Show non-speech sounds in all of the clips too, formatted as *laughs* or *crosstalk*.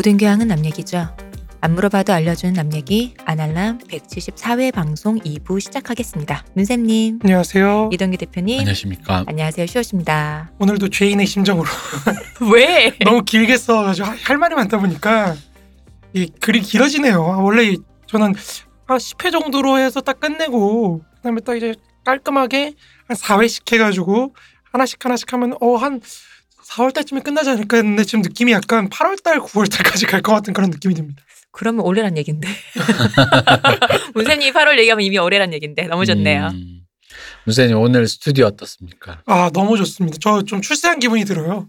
모든 교양은 남 얘기죠. 안 물어봐도 알려주는 남 얘기 아날람 174회 방송 2부 시작하겠습니다. 문쌤님, 안녕하세요. 이동규 대표님, 안녕하십니까. 안녕하세요. 쇼십니다. 오늘도 죄인의 심정으로 *laughs* 왜? *laughs* 너무 길게 써가지고 할- 할 말이 많다 보니까 이 글이 길어지네요. 아, 원래 저는 한 10회 정도로 해서 딱 끝내고 그다음에 딱 이제 깔끔하게 한 4회씩 해가지고 하나씩 하나씩 하면 어한 4월 달쯤에 끝나지 않을까 했는데 지금 느낌이 약간 8월 달, 9월 달까지 갈 것 같은 그런 느낌이 듭니다. 그러면 올해란 얘긴데. *laughs* 문쌤님 8월 얘기하면 이미 올해란 얘긴데 너무 좋네요. 음, 문세님 오늘 스튜디오 어떻습니까? 아 너무 좋습니다. 저 좀 출세한 기분이 들어요.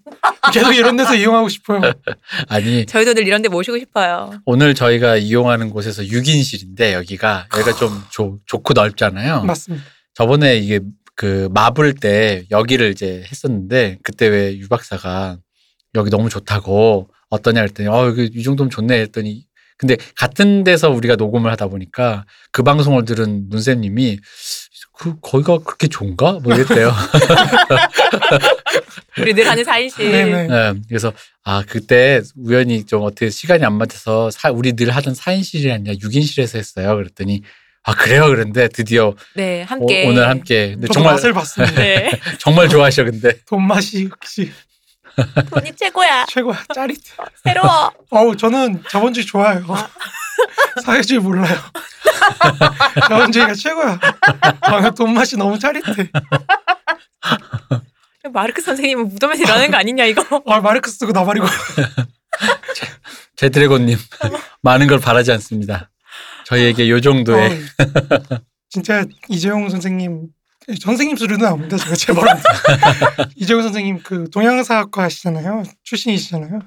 계속 이런 데서 이용하고 싶어요. *laughs* 아니 저희도 늘 이런 데 모시고 싶어요. 오늘 저희가 이용하는 곳에서 6인실인데 여기가 여기가 좀 조- 좋고 넓잖아요. 맞습니다. 저번에 이게 그 마블 때 여기를 이제 했었는데 그때 왜 유 박사가 여기 너무 좋다고 어떠냐 했더니 어 여기 이 정도면 좋네 했더니 근데 같은 데서 우리가 녹음을 하다 보니까 그 방송을 들은 문쌤님이 그 거기가 그렇게 좋은가 뭐 이랬대요. *laughs* 우리 늘 하는 사인실. 네네. 네, 그래서 아 그때 우연히 좀 어떻게 시간이 안 맞아서 사- 우리 늘 하던 4인실이 아니라 6인실에서 했어요. 그랬더니 아 그래요 그런데 드디어 네, 함께. 오, 늘 함께 정말 맛을 봤습니다. 네. *laughs* 정말 좋아하셔 근데 돈 맛이 역시 돈이 최고야. 최고야. 짜릿해. 새로워. 어우 저는 자본주의 좋아요. *laughs* 사회주의 몰라요. *laughs* 자본주의가 최고야. 아, 돈 맛이 너무 짜릿해. 마르크 선생님은 무덤에서 일하는 거 아니냐 이거. 아 마르크스 쓰고 나발이고. 제드래곤님 많은 걸 바라지 않습니다. 저희에게 요 정도의 어, 진짜 이재용 선생님 선생님 소리도 나옵니다. 제가 제발한테. *laughs* 이재용 선생님 그 동양사학과 하시잖아요. 출신이시잖아요.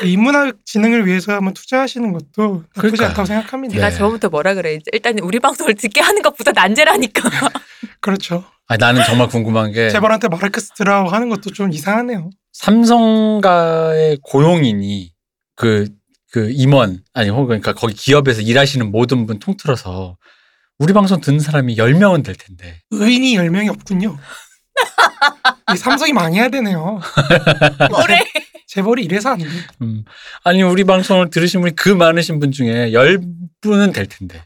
그 인문학 진흥을 위해서 한번 투자하시는 것도 나쁘지 그러니까요. 않다고 생각합니다. 제가 네. 저번부터 뭐라 그래. 일단 우리 방송을 듣게 하는 것보다 난제라니까. *laughs* 그렇죠. 아 나는 정말 궁금한 게 제발한테 마르크스 들라고 하는 것도 좀 이상하네요. 삼성가의 고용인이 그, 그 임원, 아니, 혹은 그러니까 거기 기업에서 일하시는 모든 분 통틀어서 우리 방송 듣는 사람이 10명은 될 텐데. 의인이 10명이 없군요. 이 삼성이 망해야 되네요. 뭐래? 재벌이 이래서 안 돼. 음. 아니, 우리 방송을 들으신 분이 그 많으신 분 중에 10분은 될 텐데.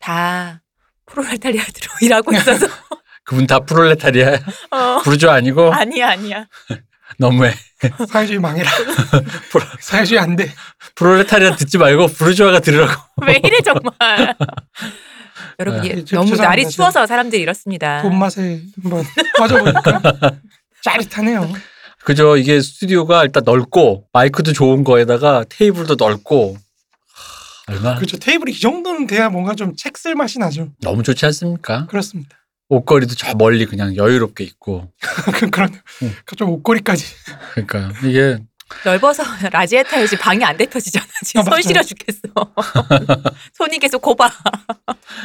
다 프로레타리아들로 *laughs* 일하고 있어서. *laughs* 그분 다 프롤레타리아, 어. 부르주아 아니고 아니야 아니야. 너무해. 사회주의 망해라. *laughs* 사회주의 안 돼. 프롤레타리아 듣지 말고 부르주아가 들으라고. *laughs* 왜 이래 정말. *laughs* 여러분 네. 예, 저- 너무 죄송합니다. 날이 추워서 사람들이 이렇습니다. 돈 맛에 한번 빠져보니까 짜릿하네요. 그죠. 이게 스튜디오가 일단 넓고, 마이크도 좋은 거에다가 테이블도 넓고, 하, 얼마나 그렇죠. 테이블이 이 정도는 돼야 뭔가 좀 책 쓸 맛이 나죠. 너무 좋지 않습니까? 그렇습니다. 옷걸이도 저 멀리 그냥 여유롭게 있고. *laughs* 그런 응. 좀 옷걸이까지. 그러니까 이게 넓어서 *laughs* 라지에타 가지고 방이 안 데펴지잖아. 지금 아, 손. 시려 죽겠어. *laughs* 손이 계속 곱아.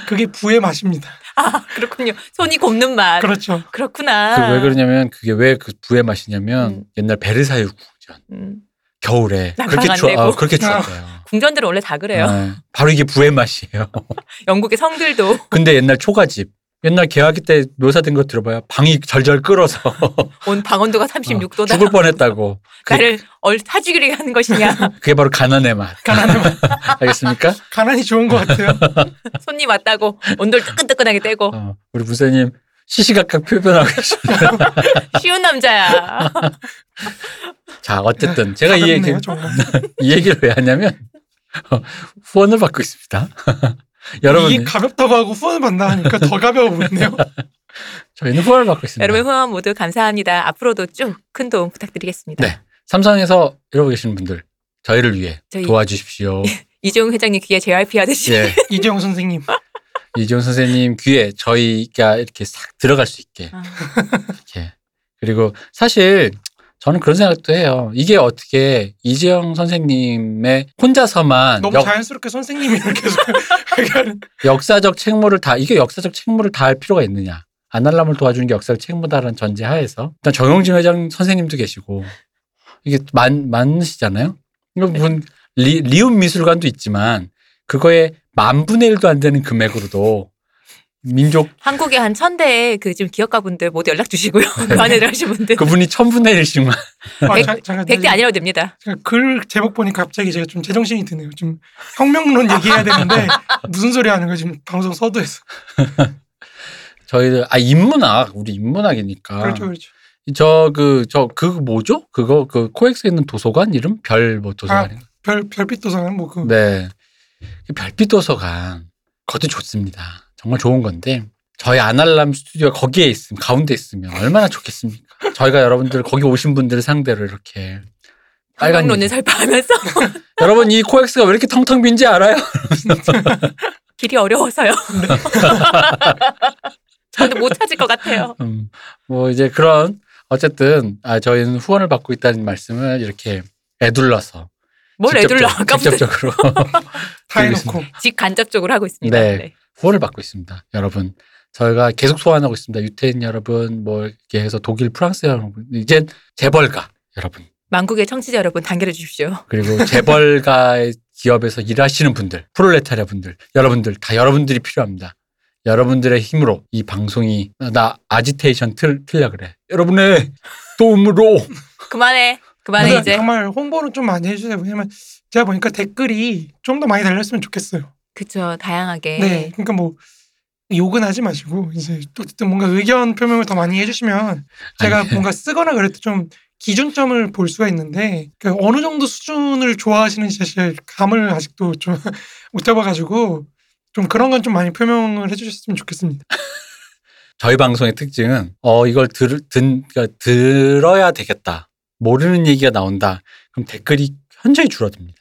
그게 부의 맛입니다. 아 그렇군요. 손이 곱는 맛. 그렇죠. 그렇구나. 그 왜 그러냐면 그게 왜 그 부의 맛이냐면 음. 옛날 베르사유 궁전 음, 겨울에 그렇게 안 추워. 아, 그렇게 추웠대요. 궁전들은 원래 다 그래요. 네. 바로 이게 부의 맛이에요. 영국의 성들도 근데 옛날 초가집 옛날 개화기 때 묘사된 거 들어봐요. 방이 절절 끓어서 *laughs* 온 방온도가 36도다. 어, 죽을 뻔했다고. *laughs* 그, 나를 얼 사주기를 하는 것이냐. *laughs* 그게 바로 가난의 맛. 가난한 맛. 알겠습니까? 가난이 좋은 것 같아요. 손님 왔다고 온도를 뜨끈뜨끈하게 떼고 어, 우리 부사님 시시각각 표현하고 계십니다. 쉬운 남자야. 자 어쨌든 제가 이 얘기. 이 얘기를 왜 하냐면 후원을 받고 있습니다. 여러분 이게 가볍다고 하고 후원을 받나 하니까 더 가벼워 보이네요. *laughs* 저희는 후원을 받고 있습니다. 여러분 후원 모두 감사합니다. 앞으로도 쭉 큰 도움 부탁드리겠습니다. 네. 삼성에서 이러고 계시는 분들 저희를 위해 저희- 도와주십시오. *laughs* 이재용 회장님 귀에 JRP 하듯이 예. *laughs* 이재용 선생님. 이지용 선생님 귀에 저희가 이렇게 싹 들어갈 수 있게 아, 이렇게 그리고 사실 저는 그런 생각도 해요. 이게 어떻게 이재영 선생님의 혼자서만 너무 역, 자연스럽게 선생님이 이렇게 계속. 역사적 책무를 다 이게 역사적 책무를 다 할 필요가 있느냐? 아날람을 도와주는 게 역사적 책무다라는 전제 하에서 일단 정용진 회장 선생님도 계시고 이게 많 많으시잖아요. 이거 무슨 리, 리움 미술관도 있지만 그거에 만 분의 일도 안 되는 금액으로도 민족 한국의 한 천대의 그 지금 기업가분들 모두 연락 주시고요. 그 안에 들어가신 분들. 그분이 천분의 일씩만 아, 백- 백대 아니라도 됩니다. 글 제목 보니까 갑자기 제가 좀 제정신이 드네요. 지금 혁명론 얘기해야 되는데 무슨 소리 하는 거야 지금 방송 서두에서. *laughs* 저희들 아 인문학 우리 인문학이니까 그렇죠, 그렇죠. 저그저그 뭐죠? 그거 그 코엑스에 있는 도서관 이름 별 뭐 도서관. 별 별빛 도서관 뭐 그 네. 그 별빛 도서관 그것도 좋습니다. 정말 좋은 건데 저희 아날람 스튜디오가 거기에 있으면 가운데 있으면 얼마나 좋겠습니까? 저희가 여러분들 거기 오신 분들 상대로 이렇게 빨간 얘기. 살파하면서 *laughs* 여러분 이 코엑스가 왜 이렇게 텅텅 빈지 알아요? *laughs* 길이 어려워서요. *laughs* 저도 못 찾을 것 같아요. 음, 뭐 이제 그런 어쨌든 아 저희는 후원을 받고 있다는 말씀을 이렇게 애둘러서 뭘 직접적- 애둘러 직접적으로 다 해놓고 직 간접적으로 하고 있습니다. 네. 네. 후원을 받고 있습니다. 여러분 저희가 계속 소환하고 있습니다. 유태인 여러분 뭐 이렇게 해서 독일 프랑스 여러분 이젠 재벌가 여러분 만국의 청취자 여러분 단결해 주십시오. 그리고 *laughs* 재벌가의 기업에서 일하시는 분들 프롤레타리아 분들 여러분들 다 여러분들이 필요합니다. 여러분들의 힘으로 이 방송이 나 아지테이션 틀, 틀려 그래. 여러분의 도움으로 그만해. 그만해 이제. 정말 홍보는 좀 많이 해주세요. 왜냐면 제가 보니까 댓글이 좀 더 많이 달렸으면 좋겠어요. 그쵸 다양하게. 네, 그러니까 뭐 욕은 하지 마시고 이제 또 어쨌든 뭔가 의견 표명을 더 많이 해주시면 제가 아니. 뭔가 쓰거나 그럴 때 좀 기준점을 볼 수가 있는데 그 어느 정도 수준을 좋아하시는지 사실 감을 아직도 좀 *laughs* 못 잡아가지고 좀 그런 건 좀 많이 표명을 해주셨으면 좋겠습니다. *laughs* 저희 방송의 특징은 어 이걸 들, 든, 그러니까 들어야 되겠다. 모르는 얘기가 나온다. 그럼 댓글이 현저히 줄어듭니다.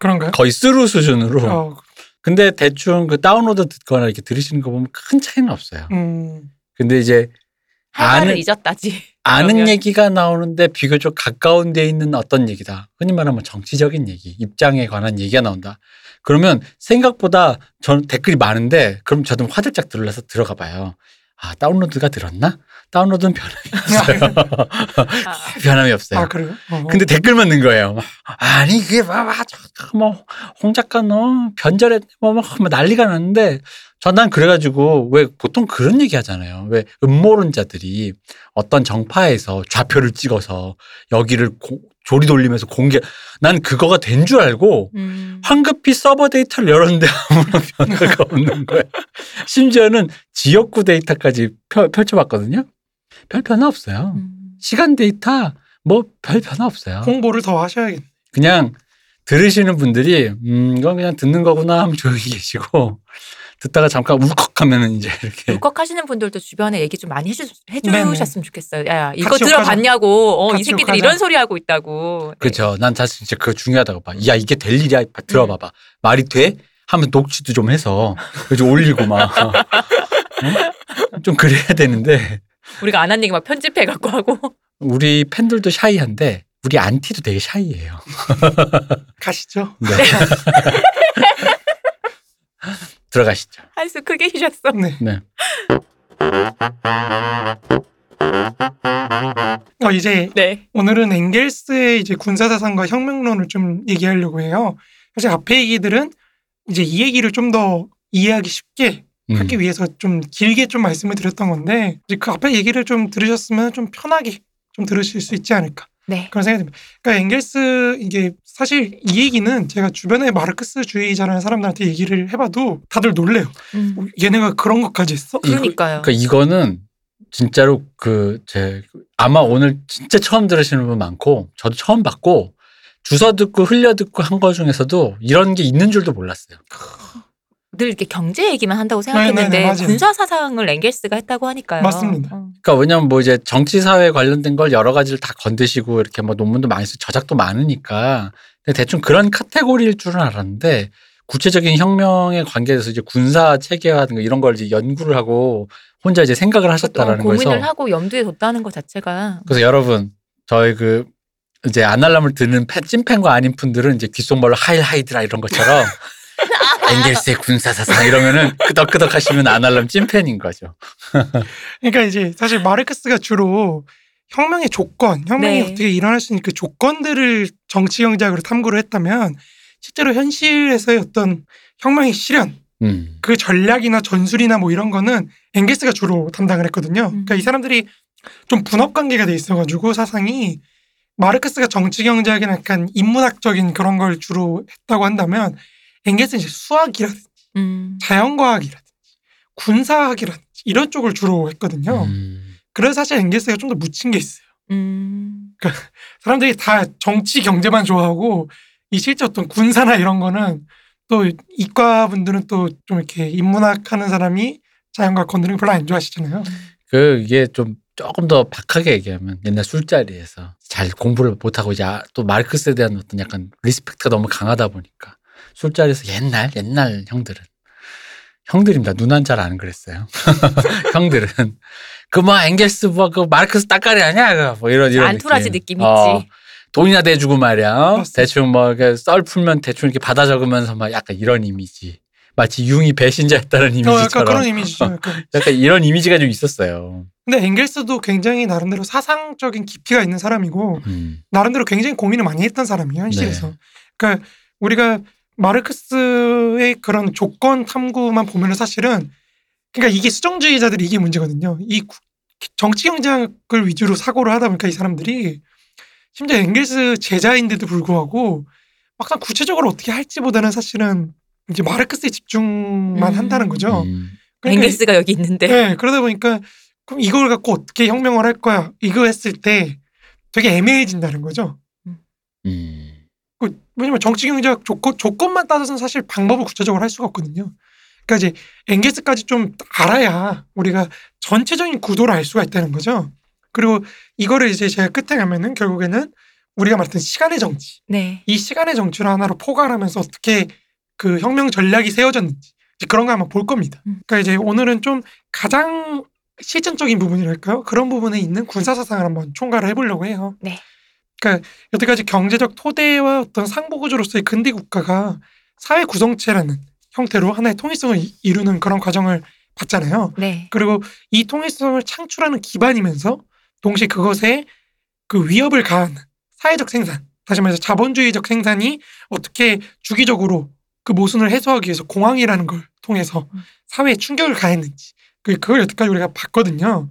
그런가요? 거의 스루 수준으로. 어, 근데 대충 그 다운로드 듣거나 이렇게 들으시는 거 보면 큰 차이는 없어요. 음, 근데 이제 아는- 잊었다지. *laughs* 아는 그러면- 얘기가 나오는데 비교적 가까운 데 있는 어떤 얘기다. 흔히 말하면 정치적인 얘기, 입장에 관한 얘기가 나온다. 그러면 생각보다 전 댓글이 많은데 그럼 저도 화들짝 들러서 들어가 봐요. 아, 다운로드가 들었나? 다운로드는 변함이 없어요. 아, *laughs* 변함이 없어요. 아 그래요? 어. 근데 댓글만 넣은 거예요. 막, 아니 이게 뭐뭐홍 작가 너 변절했 뭐, 뭐뭐 난리가 났는데 전난 그래가지고 왜 보통 그런 얘기 하잖아요. 왜 음모론자들이 어떤 정파에서 좌표를 찍어서 여기를 고- 조리 돌리면서 공개 난 그거가 된 줄 알고 음. 황급히 서버 데이터를 열었는데 *laughs* 아무런 변화가 없는 거야. *laughs* 심지어는 지역구 데이터까지 펴, 펼쳐봤거든요. 별 변화 없어요. 음. 시간 데이터 뭐 별 변화 없어요. 홍보를 더 하셔야겠네. 그냥 들으시는 분들이 음 이건 그냥 듣는 거구나 하면 조용히 계시고 듣다가 잠깐 울컥하면은 이제 이렇게 울컥하시는 분들도 주변에 얘기 좀 많이 해주. 해주셨으면 좋겠어요. 야 이거 같이 들어봤냐고. 어, 이 새끼들이. 이런 소리 하고 있다고. 네. 그렇죠. 난 사실 진짜 그거 중요하다고 봐. 야 이게 될 일이야. 들어봐봐. 말이 돼? 하면 녹취도 좀 해서 그래서 올리고 막 *laughs* 응? 좀 그래야 되는데 우리가 안 한 얘기 막 편집해 갖고 하고. 우리 팬들도 샤이한데 우리 안티도 되게 샤이해요. 가시죠. 네. *laughs* 들어가시죠. 한 수 크게 쉬셨어. 네. 네. 어, 이제 네. 오늘은 엥겔스의 이제 군사사상과 혁명론을 좀 얘기하려고 해요. 사실 앞에 얘기들은 이제 이 얘기를 좀 더 이해하기 쉽게 음. 하기 위해서 좀 길게 좀 말씀을 드렸던 건데 이제 그 앞에 얘기를 좀 들으셨으면 좀 편하게 좀 들으실 수 있지 않을까 네. 그런 생각이 듭니다. 그러니까 엥겔스 이게 사실 이 얘기는 제가 주변에 마르크스주의자라는 사람들한테 얘기를 해봐도 다들 놀래요. 음. 어, 얘네가 그런 것까지 했어? 이거- 그러니까요. 그러니까 이거는 진짜로 그 제 아마 오늘 진짜 처음 들으시는 분 많고 저도 처음 봤고 주워 듣고 흘려 듣고 한 거 중에서도 이런 게 있는 줄도 몰랐어요. 늘 이렇게 경제 얘기만 한다고 생각했는데 네네네, 맞아요. 군사 사상을 랭겔스가 했다고 하니까요. 맞습니다. 어. 그러니까 왜냐면 뭐 이제 정치 사회 관련된 걸 여러 가지를 다 건드시고 이렇게 뭐 논문도 많이 쓰 저작도 많으니까 근데 대충 그런 카테고리일 줄은 알았는데 구체적인 혁명에 관계돼서 이제 군사 체계라든가 이런 걸 이제 연구를 하고 혼자 이제 생각을 하셨다라는 어, 고민을 거에서 하고 염두에 뒀다는 것 자체가 그래서 여러분 저희 그 이제 듣는 팬, 찐팬과 아닌 분들은 이제 귓속말로 하일 하이드라 이런 것처럼 *laughs* *laughs* 엥겔스의 군사사상 이러면은 끄덕끄덕 하시면 아날람 찐팬인 거죠. *laughs* 그러니까 이제 사실 마르크스가 주로 혁명의 조건, 혁명이 네. 어떻게 일어날 수 있는 그 조건들을 정치 경제학으로 탐구를 했다면 실제로 현실에서의 어떤 혁명의 실현 음. 그 전략이나 전술이나 뭐 이런 거는 엥게스가 주로 담당을 했거든요. 음. 그러니까 이 사람들이 좀 분업 관계가 돼 있어가지고 사상이 마르크스가 정치 경제학이나 약간 인문학적인 그런 걸 주로 했다고 한다면 엥게스는 이제 수학이라든지 음. 자연과학이라든지 군사학이라든지 이런 쪽을 주로 했거든요. 음. 그래서 사실 엥게스가 좀 더 묻힌 게 있어요. 음. 사람들이 다 정치 경제만 좋아하고 이 실제 어떤 군사나 이런 거는 또 이과 분들은 또 좀 이렇게 인문학 하는 사람이 자연과학 건드리는 거 별로 안 좋아하시잖아요. 그 이게 좀 조금 더 박하게 얘기하면 옛날 술자리에서 잘 공부를 못하고 이제 아- 또 마르크스에 대한 어떤 약간 respect가 너무 강하다 보니까 술자리에서 옛날 옛날 형들은 형들입니다. 누난 잘 안 그랬어요. *laughs* 형들은 그뭐 엥겔스 뭐그 마르크스 따까리 아니야 그뭐 이런 이런 안토라지 느낌. 느낌 어, 있지. 돈이나 대주고 말이야. 어? 대충 뭐 썰 풀면 대충 이렇게 받아 적으면서 막 약간 이런 이미지. 마치 융이 배신자였다는 어, 이미지처럼 약간 그런 이미지죠. *laughs* 약간. 약간 이런 이미지가 좀 있었어요. 근데 엥겔스도 굉장히 나름대로 사상적인 깊이가 있는 사람이고 음. 나름대로 굉장히 고민을 많이 했던 사람이에요 현실에서. 네. 그러니까 우리가 마르크스의 그런 조건 탐구만 보면은 사실은 그러니까 이게 수정주의자들이 이게 문제거든요. 이 구- 정치 경제학을 위주로 사고를 하다 보니까 이 사람들이 심지어 엥겔스 제자인데도 불구하고 막상 구체적으로 어떻게 할지보다는 사실은 이제 마르크스에 집중만 음. 한다는 거죠. 음. 그러니까 엥겔스가 여기 있는데. 네, 그러다 보니까 그럼 이걸 갖고 어떻게 혁명을 할 거야? 이거 했을 때 되게 애매해진다는 거죠. 음. 그 왜냐면 정치 경제학 조건 조건만 따져서는 사실 방법을 구체적으로 할 수가 없거든요. 그러니까 이제 엥게스까지 좀 알아야 우리가 전체적인 구도를 알 수가 있다는 거죠. 그리고 이거를 이제 제가 끝에 가면은 결국에는 우리가 말했던 시간의 정치, 네. 이 시간의 정치를 하나로 포괄하면서 어떻게 그 혁명 전략이 세워졌는지 그런 거 한번 볼 겁니다. 음. 그러니까 이제 오늘은 좀 가장 실전적인 부분이랄까요? 그런 부분에 있는 군사 사상을 한번 총괄을 해보려고 해요. 네. 그러니까 여태까지 경제적 토대와 어떤 상부 구조로서의 근대 국가가 사회 구성체라는 형태로 하나의 통일성을 이- 이루는 그런 과정을 봤잖아요. 네. 그리고 이 통일성을 창출하는 기반이면서 동시에 그것에 그 위협을 가하는 사회적 생산, 다시 말해서 자본주의적 생산이 어떻게 주기적으로 그 모순을 해소하기 위해서 공황이라는 걸 통해서 음. 사회에 충격을 가했는지 그- 그걸 여태까지 우리가 봤거든요.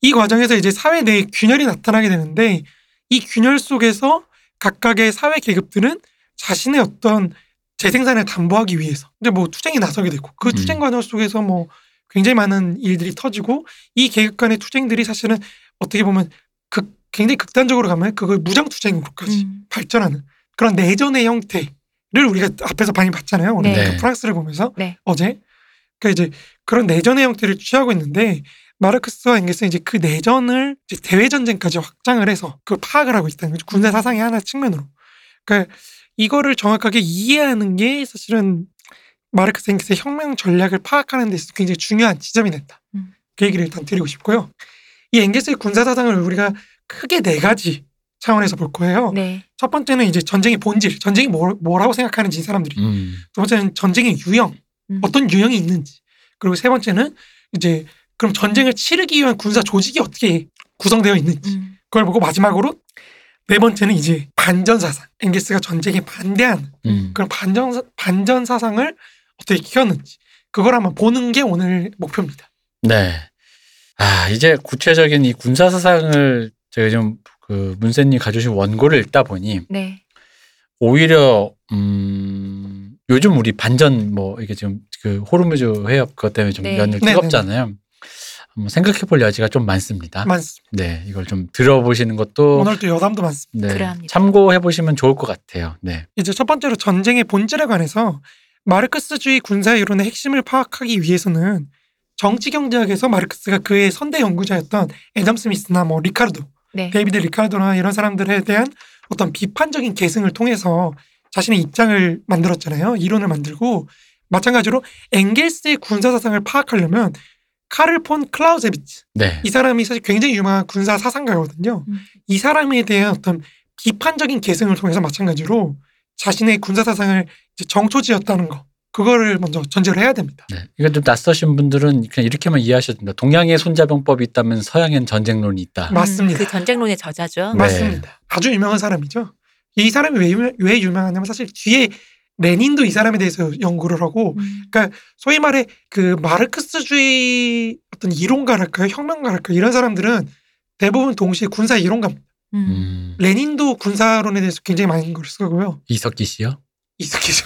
이 과정에서 이제 사회 내에 균열이 나타나게 되는데 이 균열 속에서 각각의 사회 계급들은 자신의 어떤 재생산을 담보하기 위해서 이제 뭐 투쟁에 나서게 되고 그 음. 투쟁 과정 속에서 뭐 굉장히 많은 일들이 터지고 이 계급 간의 투쟁들이 사실은 어떻게 보면 극 굉장히 극단적으로 가면 그걸 무장 투쟁으로까지 음. 발전하는 그런 내전의 형태를 우리가 앞에서 많이 봤잖아요. 오늘 네. 그 프랑스를 보면서 네. 어제 그러니까 이제 그런 내전의 형태를 취하고 있는데 마르크스와 엥겔스는 이제 그 내전을 이제 대외 전쟁까지 확장을 해서 그 파악을 하고 있다는 거죠. 군사 사상의 하나 측면으로. 그러니까 이거를 정확하게 이해하는 게 사실은 마르크스 엥겔스의 혁명 전략을 파악하는 데 있어서 굉장히 중요한 지점이 된다. 음. 그 얘기를 일단 드리고 싶고요. 이 엥겔스의 군사 사상을 우리가 크게 네 가지 차원에서 볼 거예요. 네. 첫 번째는 이제 전쟁의 본질, 전쟁이 뭐, 뭐라고 생각하는지 이 사람들이. 음. 두 번째는 전쟁의 유형, 음. 어떤 유형이 있는지. 그리고 세 번째는 이제 그럼 전쟁을 치르기 위한 군사 조직이 어떻게 구성되어 있는지. 음. 그걸 보고 마지막으로 네 번째는 이제 반전 사상. 엥게스가 전쟁에 반대하는 음. 그런 반전 사- 반전 사상을 어떻게 키웠는지. 그걸 한번 보는 게 오늘 목표입니다. 네. 아, 이제 구체적인 이 군사 사상을 제가 좀그 문세님 가져오신 원고를 읽다 보니 네. 오히려 음 요즘 우리 반전 뭐 이게 지금 그 호르무즈 해협 그것 때문에 좀 네. 연일 네네네. 뜨겁잖아요. 한번 생각해 볼 여지가 좀 많습니다. 많습니다. 네, 이걸 좀 들어보시는 것도 오늘도 여담도 많습니다. 네, 합니다. 참고해 보시면 좋을 것 같아요. 네. 이제 첫 번째로 전쟁의 본질에 관해서 마르크스주의 군사 이론의 핵심을 파악하기 위해서는 정치 경제학에서 마르크스가 그의 선대 연구자였던 애덤 스미스나 뭐 리카르도, 네. 데이비드 리카르도나 이런 사람들에 대한 어떤 비판적인 계승을 통해서 자신의 입장을 만들었잖아요. 이론을 만들고 마찬가지로 엥겔스의 군사 사상을 파악하려면 카를 폰 클라우제비츠 네. 이 사람이 사실 굉장히 유명한 군사 사상가거든요. 음. 이 사람에 대한 어떤 비판적인 계승을 통해서 마찬가지로 자신의 군사 사상을 이제 정초지었다는 거 그거를 먼저 전제를 해야 됩니다. 네. 이건 좀 낯서신 분들은 그냥 이렇게만 이해하셔도 된다. 동양에 손자병법이 있다면 서양엔 전쟁론이 있다. 맞습니다. 그 전쟁론의 저자죠. 네. 맞습니다. 아주 유명한 사람이죠. 이 사람이 왜, 유명, 왜 유명하냐면 사실 뒤에 레닌도 이 사람에 대해서 연구를 하고 음. 소위 말해 그 마르크스주의 어떤 이론가랄까요 혁명가랄까요 이런 사람들은 대부분 동시에 군사 이론가 음. 음. 레닌도 군사론에 대해서 굉장히 많은 걸 쓰고요 이석기 씨요? 이석기 씨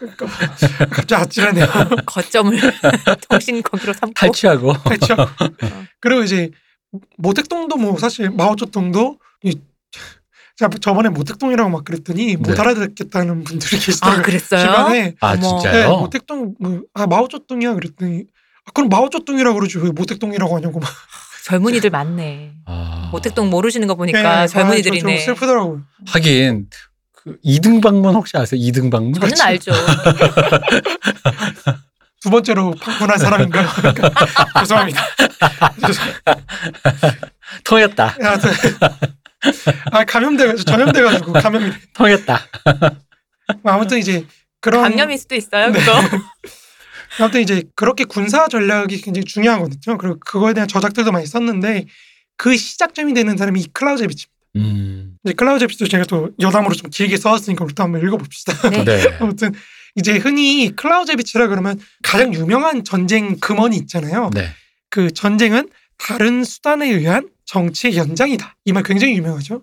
*laughs* 갑자기 아찔하네요 *laughs* 거점을 *laughs* 정신 거기로 삼고 탈취하고. 그렇죠 그리고 이제 모택동도 뭐 사실 마오쩌둥도 이 제가 저번에 모택동이라고 막 그랬더니 못 네. 알아듣겠다는 분들이 아 계시더라고요 그랬어요? 집안에 아 어머. 네, 진짜요? 모택동 뭐 아 마오쩌둥이야 그랬더니 아, 그럼 마오쩌둥이라고 그러지 왜 모택동이라고 하냐고 막 *laughs* 젊은이들 많네. 아. 모택동 모르시는 거 보니까 네, 아, 젊은이들이네. 좀, 좀 슬프더라고요. 하긴 그 이등방문 혹시 아세요? 이등방문? 저는 알죠. *laughs* 두 번째로 방문한 사람인가요? 그러니까 *laughs* 죄송합니다. 죄송- 통했다. 아, 저- 아 감염돼가지고 전염돼가지고 감염이. 통했다. 아무튼 이제 그런 감염일 수도 있어요. 네. 그거. *laughs* 아무튼 이제 그렇게 군사 전략이 굉장히 중요하거든요. 그리고 그거에 대한 저작들도 많이 썼는데 그 시작점이 되는 사람이 이 클라우제비치. 음. 이제 클라우제비치도 제가 또 여담으로 좀 길게 써왔으니까 우리 또 한번 읽어봅시다. 네. 네. *laughs* 아무튼 이제 흔히 클라우제비치라 그러면 가장 유명한 전쟁 금언이 있잖아요. 네. 그 전쟁은 다른 수단에 의한 정치의 연장이다. 이 말 굉장히 유명하죠.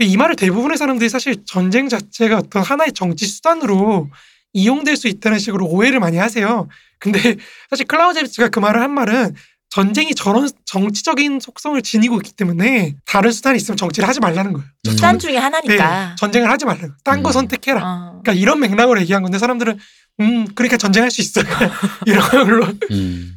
이 말을 대부분의 사람들이 사실 전쟁 자체가 어떤 하나의 정치 수단으로 이용될 수 있다는 식으로 오해를 많이 하세요. 근데 사실 클라우제비치가 그 말을 한 말은 전쟁이 저런 정치적인 속성을 지니고 있기 때문에 다른 수단이 있으면 정치를 하지 말라는 거예요. 수단 중에 하나니까. 네, 전쟁을 하지 말라는 거예요. 딴거 음. 선택해라. 어. 그러니까 이런 맥락으로 얘기한 건데 사람들은 음 그러니까 전쟁할 수 있어 *laughs* 이런 걸로 음.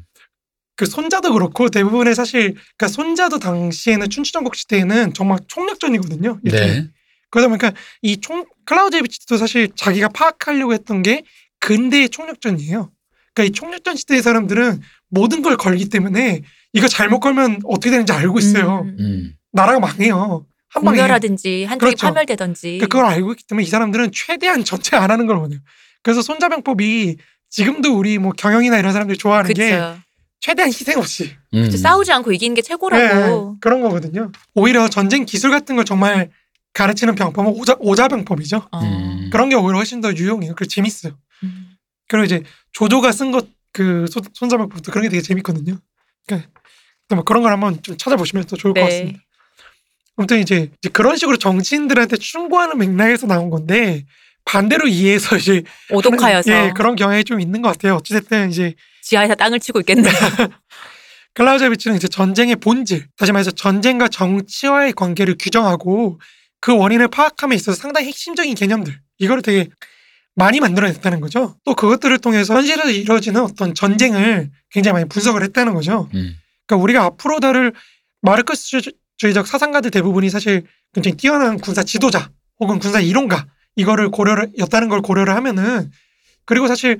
그 손자도 그렇고 대부분의 사실 그러니까 손자도 당시에는 춘추전국 시대에는 정말 총력전이거든요. 이렇게. 네. 그러다 보니까 이 총 클라우제비치도 사실 자기가 파악하려고 했던 게 근대의 총력전이에요. 그러니까 이 총력전 시대의 사람들은 모든 걸 걸기 때문에 이거 잘못 걸면 어떻게 되는지 알고 있어요. 음. 음. 나라가 망해요. 한 방에. 공멸하든지 한쪽이 그렇죠. 파멸되든지. 그러니까 그걸 알고 있기 때문에 이 사람들은 최대한 전체 안 하는 걸 원해요. 그래서 손자병법이 지금도 우리 뭐 경영이나 이런 사람들이 좋아하는 게 그쵸. 최대한 희생 없이 음. 싸우지 않고 이기는 게 네, 최고라고. 그런 거거든요. 오히려 전쟁 기술 같은 걸 정말 가르치는 병법은 오자, 오자병법이죠. 어. 음. 그런 게 오히려 훨씬 더 유용해요. 그리고 재밌어요. 음. 그리고 이제 조조가 쓴 것 그 손자병법도 그런 게 되게 재밌거든요. 그러니까 또뭐 그런 걸 한번 좀 찾아보시면 더 좋을 것 네. 같습니다. 아무튼 이제, 이제 그런 식으로 정치인들한테 충고하는 맥락에서 나온 건데 반대로 이해해서 이제 오독하여서 예, 그런 경향이 좀 있는 것 같아요. 어찌됐든 이제 지하에서 땅을 치고 있겠네요. *laughs* 클라우제비치는 이제 전쟁의 본질, 다시 말해서 전쟁과 정치와의 관계를 규정하고 그 원인을 파악함에 있어서 상당히 핵심적인 개념들, 이거를 되게 많이 만들어냈다는 거죠. 또 그것들을 통해서 현실에서 이루어지는 어떤 전쟁을 굉장히 많이 분석을 했다는 거죠. 음. 그러니까 우리가 앞으로 다룰 마르크스주의적 사상가들 대부분이 사실 굉장히 뛰어난 군사 지도자 혹은 군사 이론가 이거를 고려를 였다는 걸 고려를 하면은 그리고 사실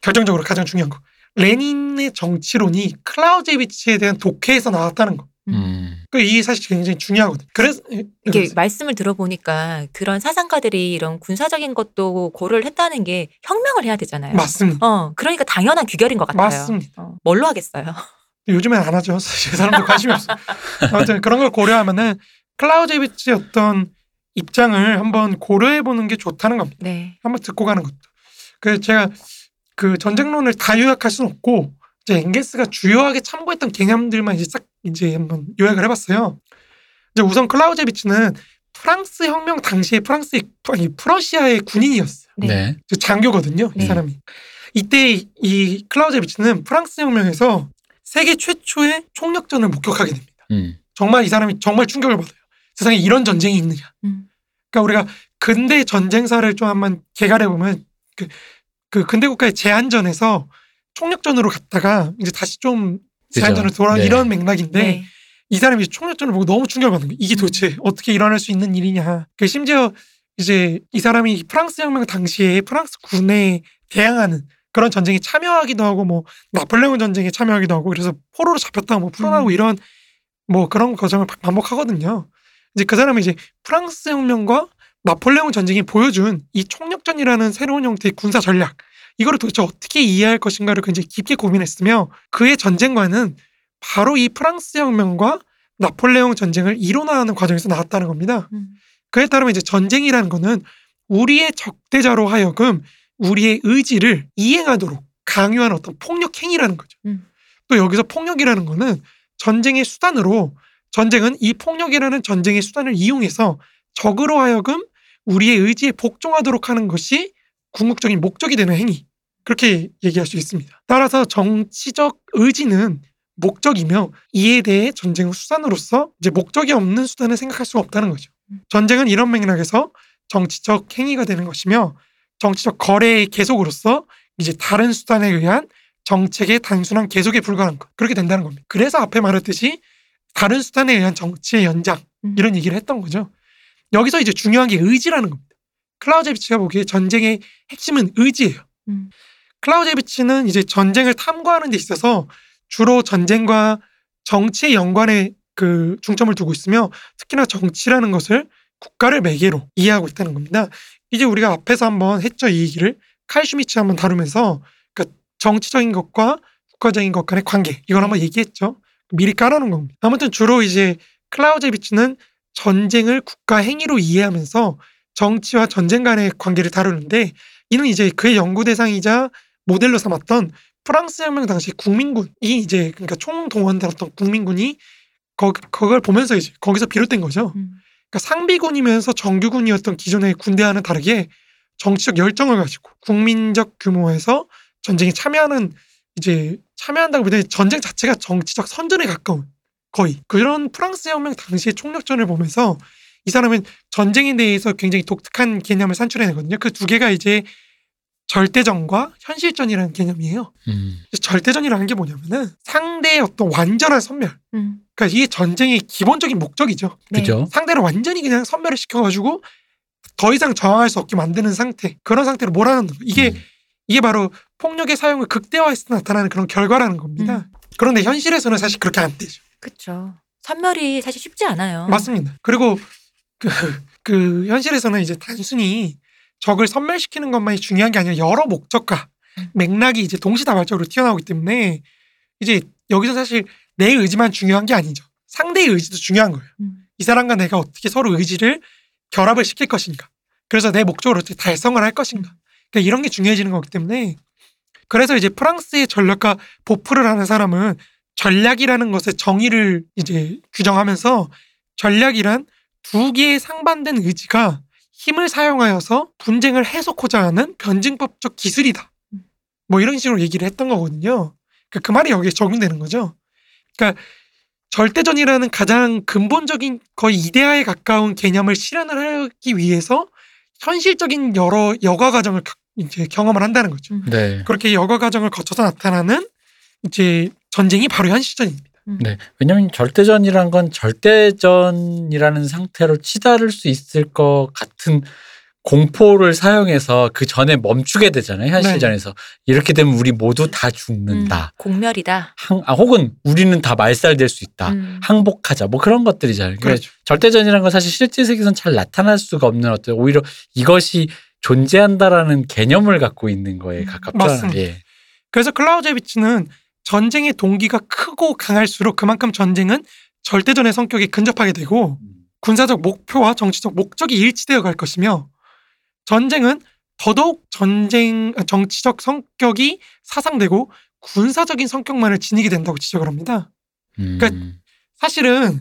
결정적으로 가장 중요한 거 레닌의 정치론이 클라우제비치에 대한 독해에서 나왔다는 거. 음. 그 이게 사실 굉장히 중요하거든. 그래서 이게 말씀을 들어보니까 그런 사상가들이 이런 군사적인 것도 고려를 했다는 게 혁명을 해야 되잖아요. 맞습니다. 어, 그러니까 당연한 규결인 것 같아요. 맞습니다. 어, 뭘로 하겠어요? 요즘엔 안 하죠. *laughs* 사실 사람들 관심이 없어. 아무튼 그런 걸 고려하면은 클라우제비치의 어떤 입장을 한번 고려해 보는 게 좋다는 겁니다. 네. 한번 듣고 가는 것도. 그래서 제가 그 전쟁론을 다 요약할 수는 없고 이제 엥게스가 주요하게 참고했던 개념들만 이제 싹 이제 한번 요약을 해봤어요. 이제 우선 클라우제비치는 프랑스 혁명 당시에 프랑스의 아니 프러시아의 군인이었어요. 네. 네. 그 장교거든요. 이 네. 사람이. 이때 이 클라우제비치는 프랑스 혁명에서 세계 최초의 총력전을 목격하게 됩니다. 음. 정말 이 사람이 정말 충격을 받아요. 세상에 이런 전쟁이 있느냐. 음. 그러니까 우리가 근대 전쟁사를 좀 한번 개괄해 보면 그, 그 근대 국가의 제한전에서 총력전으로 갔다가 이제 다시 좀 제한전으로 돌아온 네. 이런 맥락인데 네. 이 사람이 총력전을 보고 너무 충격을 받는 거예요. 이게 도대체 어떻게 일어날 수 있는 일이냐. 그 심지어 이제 이 사람이 프랑스 혁명 당시에 프랑스 군에 대항하는 그런 전쟁에 참여하기도 하고 뭐 나폴레옹 전쟁에 참여하기도 하고 그래서 포로로 잡혔다가 뭐 풀어나고 음. 이런 뭐 그런 과정을 바- 반복하거든요. 이제 그 사람이 이제 프랑스 혁명과 나폴레옹 전쟁이 보여준 이 총력전이라는 새로운 형태의 군사 전략 이거를 도대체 어떻게 이해할 것인가를 굉장히 깊게 고민했으며 그의 전쟁관은 바로 이 프랑스 혁명과 나폴레옹 전쟁을 이론화하는 과정에서 나왔다는 겁니다. 음. 그에 따르면 이제 전쟁이라는 거는 우리의 적대자로 하여금 우리의 의지를 이행하도록 강요한 어떤 폭력 행위라는 거죠. 음. 또 여기서 폭력이라는 거는 전쟁의 수단으로 전쟁은 이 폭력이라는 전쟁의 수단을 이용해서 적으로 하여금 우리의 의지에 복종하도록 하는 것이 궁극적인 목적이 되는 행위. 그렇게 얘기할 수 있습니다. 따라서 정치적 의지는 목적이며 이에 대해 전쟁의 수단으로서 이제 목적이 없는 수단을 생각할 수가 없다는 거죠. 음. 전쟁은 이런 맥락에서 정치적 행위가 되는 것이며 정치적 거래의 계속으로서 이제 다른 수단에 의한 정책의 단순한 계속에 불과한 것 그렇게 된다는 겁니다. 그래서 앞에 말했듯이 다른 수단에 의한 정치의 연장 음. 이런 얘기를 했던 거죠. 여기서 이제 중요한 게 의지라는 겁니다. 클라우제비치가 보기에 전쟁의 핵심은 의지예요. 음. 클라우제비치는 이제 전쟁을 탐구하는 데 있어서 주로 전쟁과 정치의 연관에 그 중점을 두고 있으며 특히나 정치라는 것을 국가를 매개로 이해하고 있다는 겁니다. 이제 우리가 앞에서 한번 했죠 이 얘기를 칼슈미츠 한번 다루면서 그 정치적인 것과 국가적인 것 간의 관계 이걸 한번 얘기했죠. 미리 깔아놓은 겁니다. 아무튼 주로 이제 클라우제비치는 전쟁을 국가 행위로 이해하면서 정치와 전쟁 간의 관계를 다루는데 이는 이제 그의 연구 대상이자 모델로 삼았던 프랑스 혁명 당시 국민군이 이제 그러니까 총동원되었던 국민군이 거, 그걸 보면서 이제 거기서 비롯된 거죠. 음. 그러니까 상비군이면서 정규군이었던 기존의 군대와는 다르게 정치적 열정을 가지고 국민적 규모에서 전쟁에 참여하는 이제 참여한다고 보다 전쟁 자체가 정치적 선전에 가까운 거의 그런 프랑스 혁명 당시의 총력전을 보면서 이 사람은 전쟁에 대해서 굉장히 독특한 개념을 산출해내거든요. 그 두 개가 이제 절대전과 현실전이라는 개념이에요. 음. 절대전이라는 게 뭐냐면은 상대의 어떤 완전한 선멸. 음. 그러니까 이게 전쟁의 기본적인 목적이죠. 네. 그죠? 상대를 완전히 그냥 선멸을 시켜가지고 더 이상 저항할 수 없게 만드는 상태. 그런 상태로 몰아넣는 거. 이게 음. 이게 바로 폭력의 사용을 극대화했을 때 나타나는 그런 결과라는 겁니다. 음. 그런데 현실에서는 사실 그렇게 안 되죠. 그렇죠. 선멸이 사실 쉽지 않아요. 맞습니다. 그리고 그, 그 현실에서는 이제 단순히 적을 선멸시키는 것만이 중요한 게 아니라 여러 목적과 음. 맥락이 이제 동시다발적으로 튀어나오기 때문에 이제 여기서 사실 내 의지만 중요한 게 아니죠. 상대의 의지도 중요한 거예요. 음. 이 사람과 내가 어떻게 서로 의지를 결합을 시킬 것인가. 그래서 내 목적을 어떻게 달성을 할 것인가. 그러니까 이런 게 중요해지는 거기 때문에 그래서 이제 프랑스의 전략가 보프를 하는 사람은 전략이라는 것의 정의를 이제 규정하면서 전략이란 두 개의 상반된 의지가 힘을 사용하여서 분쟁을 해소하고자 하는 변증법적 기술이다. 뭐 이런 식으로 얘기를 했던 거거든요. 그러니까 그 말이 여기에 적용되는 거죠. 그러니까 절대전이라는 가장 근본적인 거의 이데아에 가까운 개념을 실현을 하기 위해서 현실적인 여러 여과 과정을 가- 이제 경험을 한다는 거죠. 음. 네. 그렇게 여과 과정을 거쳐서 나타나는 이제 전쟁이 바로 현실전입니다. 음. 네. 왜냐면 절대전이란 건 절대전이라는 상태로 치달을 수 있을 것 같은 공포를 사용해서 그 전에 멈추게 되잖아요. 현실전에서. 이렇게 되면 우리 모두 다 음. 죽는다. 공멸이다. 항, 아, 혹은 우리는 다 말살될 수 있다. 음. 항복하자. 뭐 그런 것들이잖아요. 그러니까 그렇죠. 절대전이라는 건 사실 실제 세계에서는 잘 나타날 수가 없는 어떤 오히려 이것이 존재한다라는 개념을 갖고 있는 거에 음, 가깝잖아요. 맞습니다. 예. 그래서 클라우제비치는 전쟁의 동기가 크고 강할수록 그만큼 전쟁은 절대전의 성격에 근접하게 되고 군사적 목표와 정치적 목적이 일치되어 갈 것이며 전쟁은 더더욱 전쟁 아, 정치적 성격이 사상되고 군사적인 성격만을 지니게 된다고 지적을 합니다. 음. 그러니까 사실은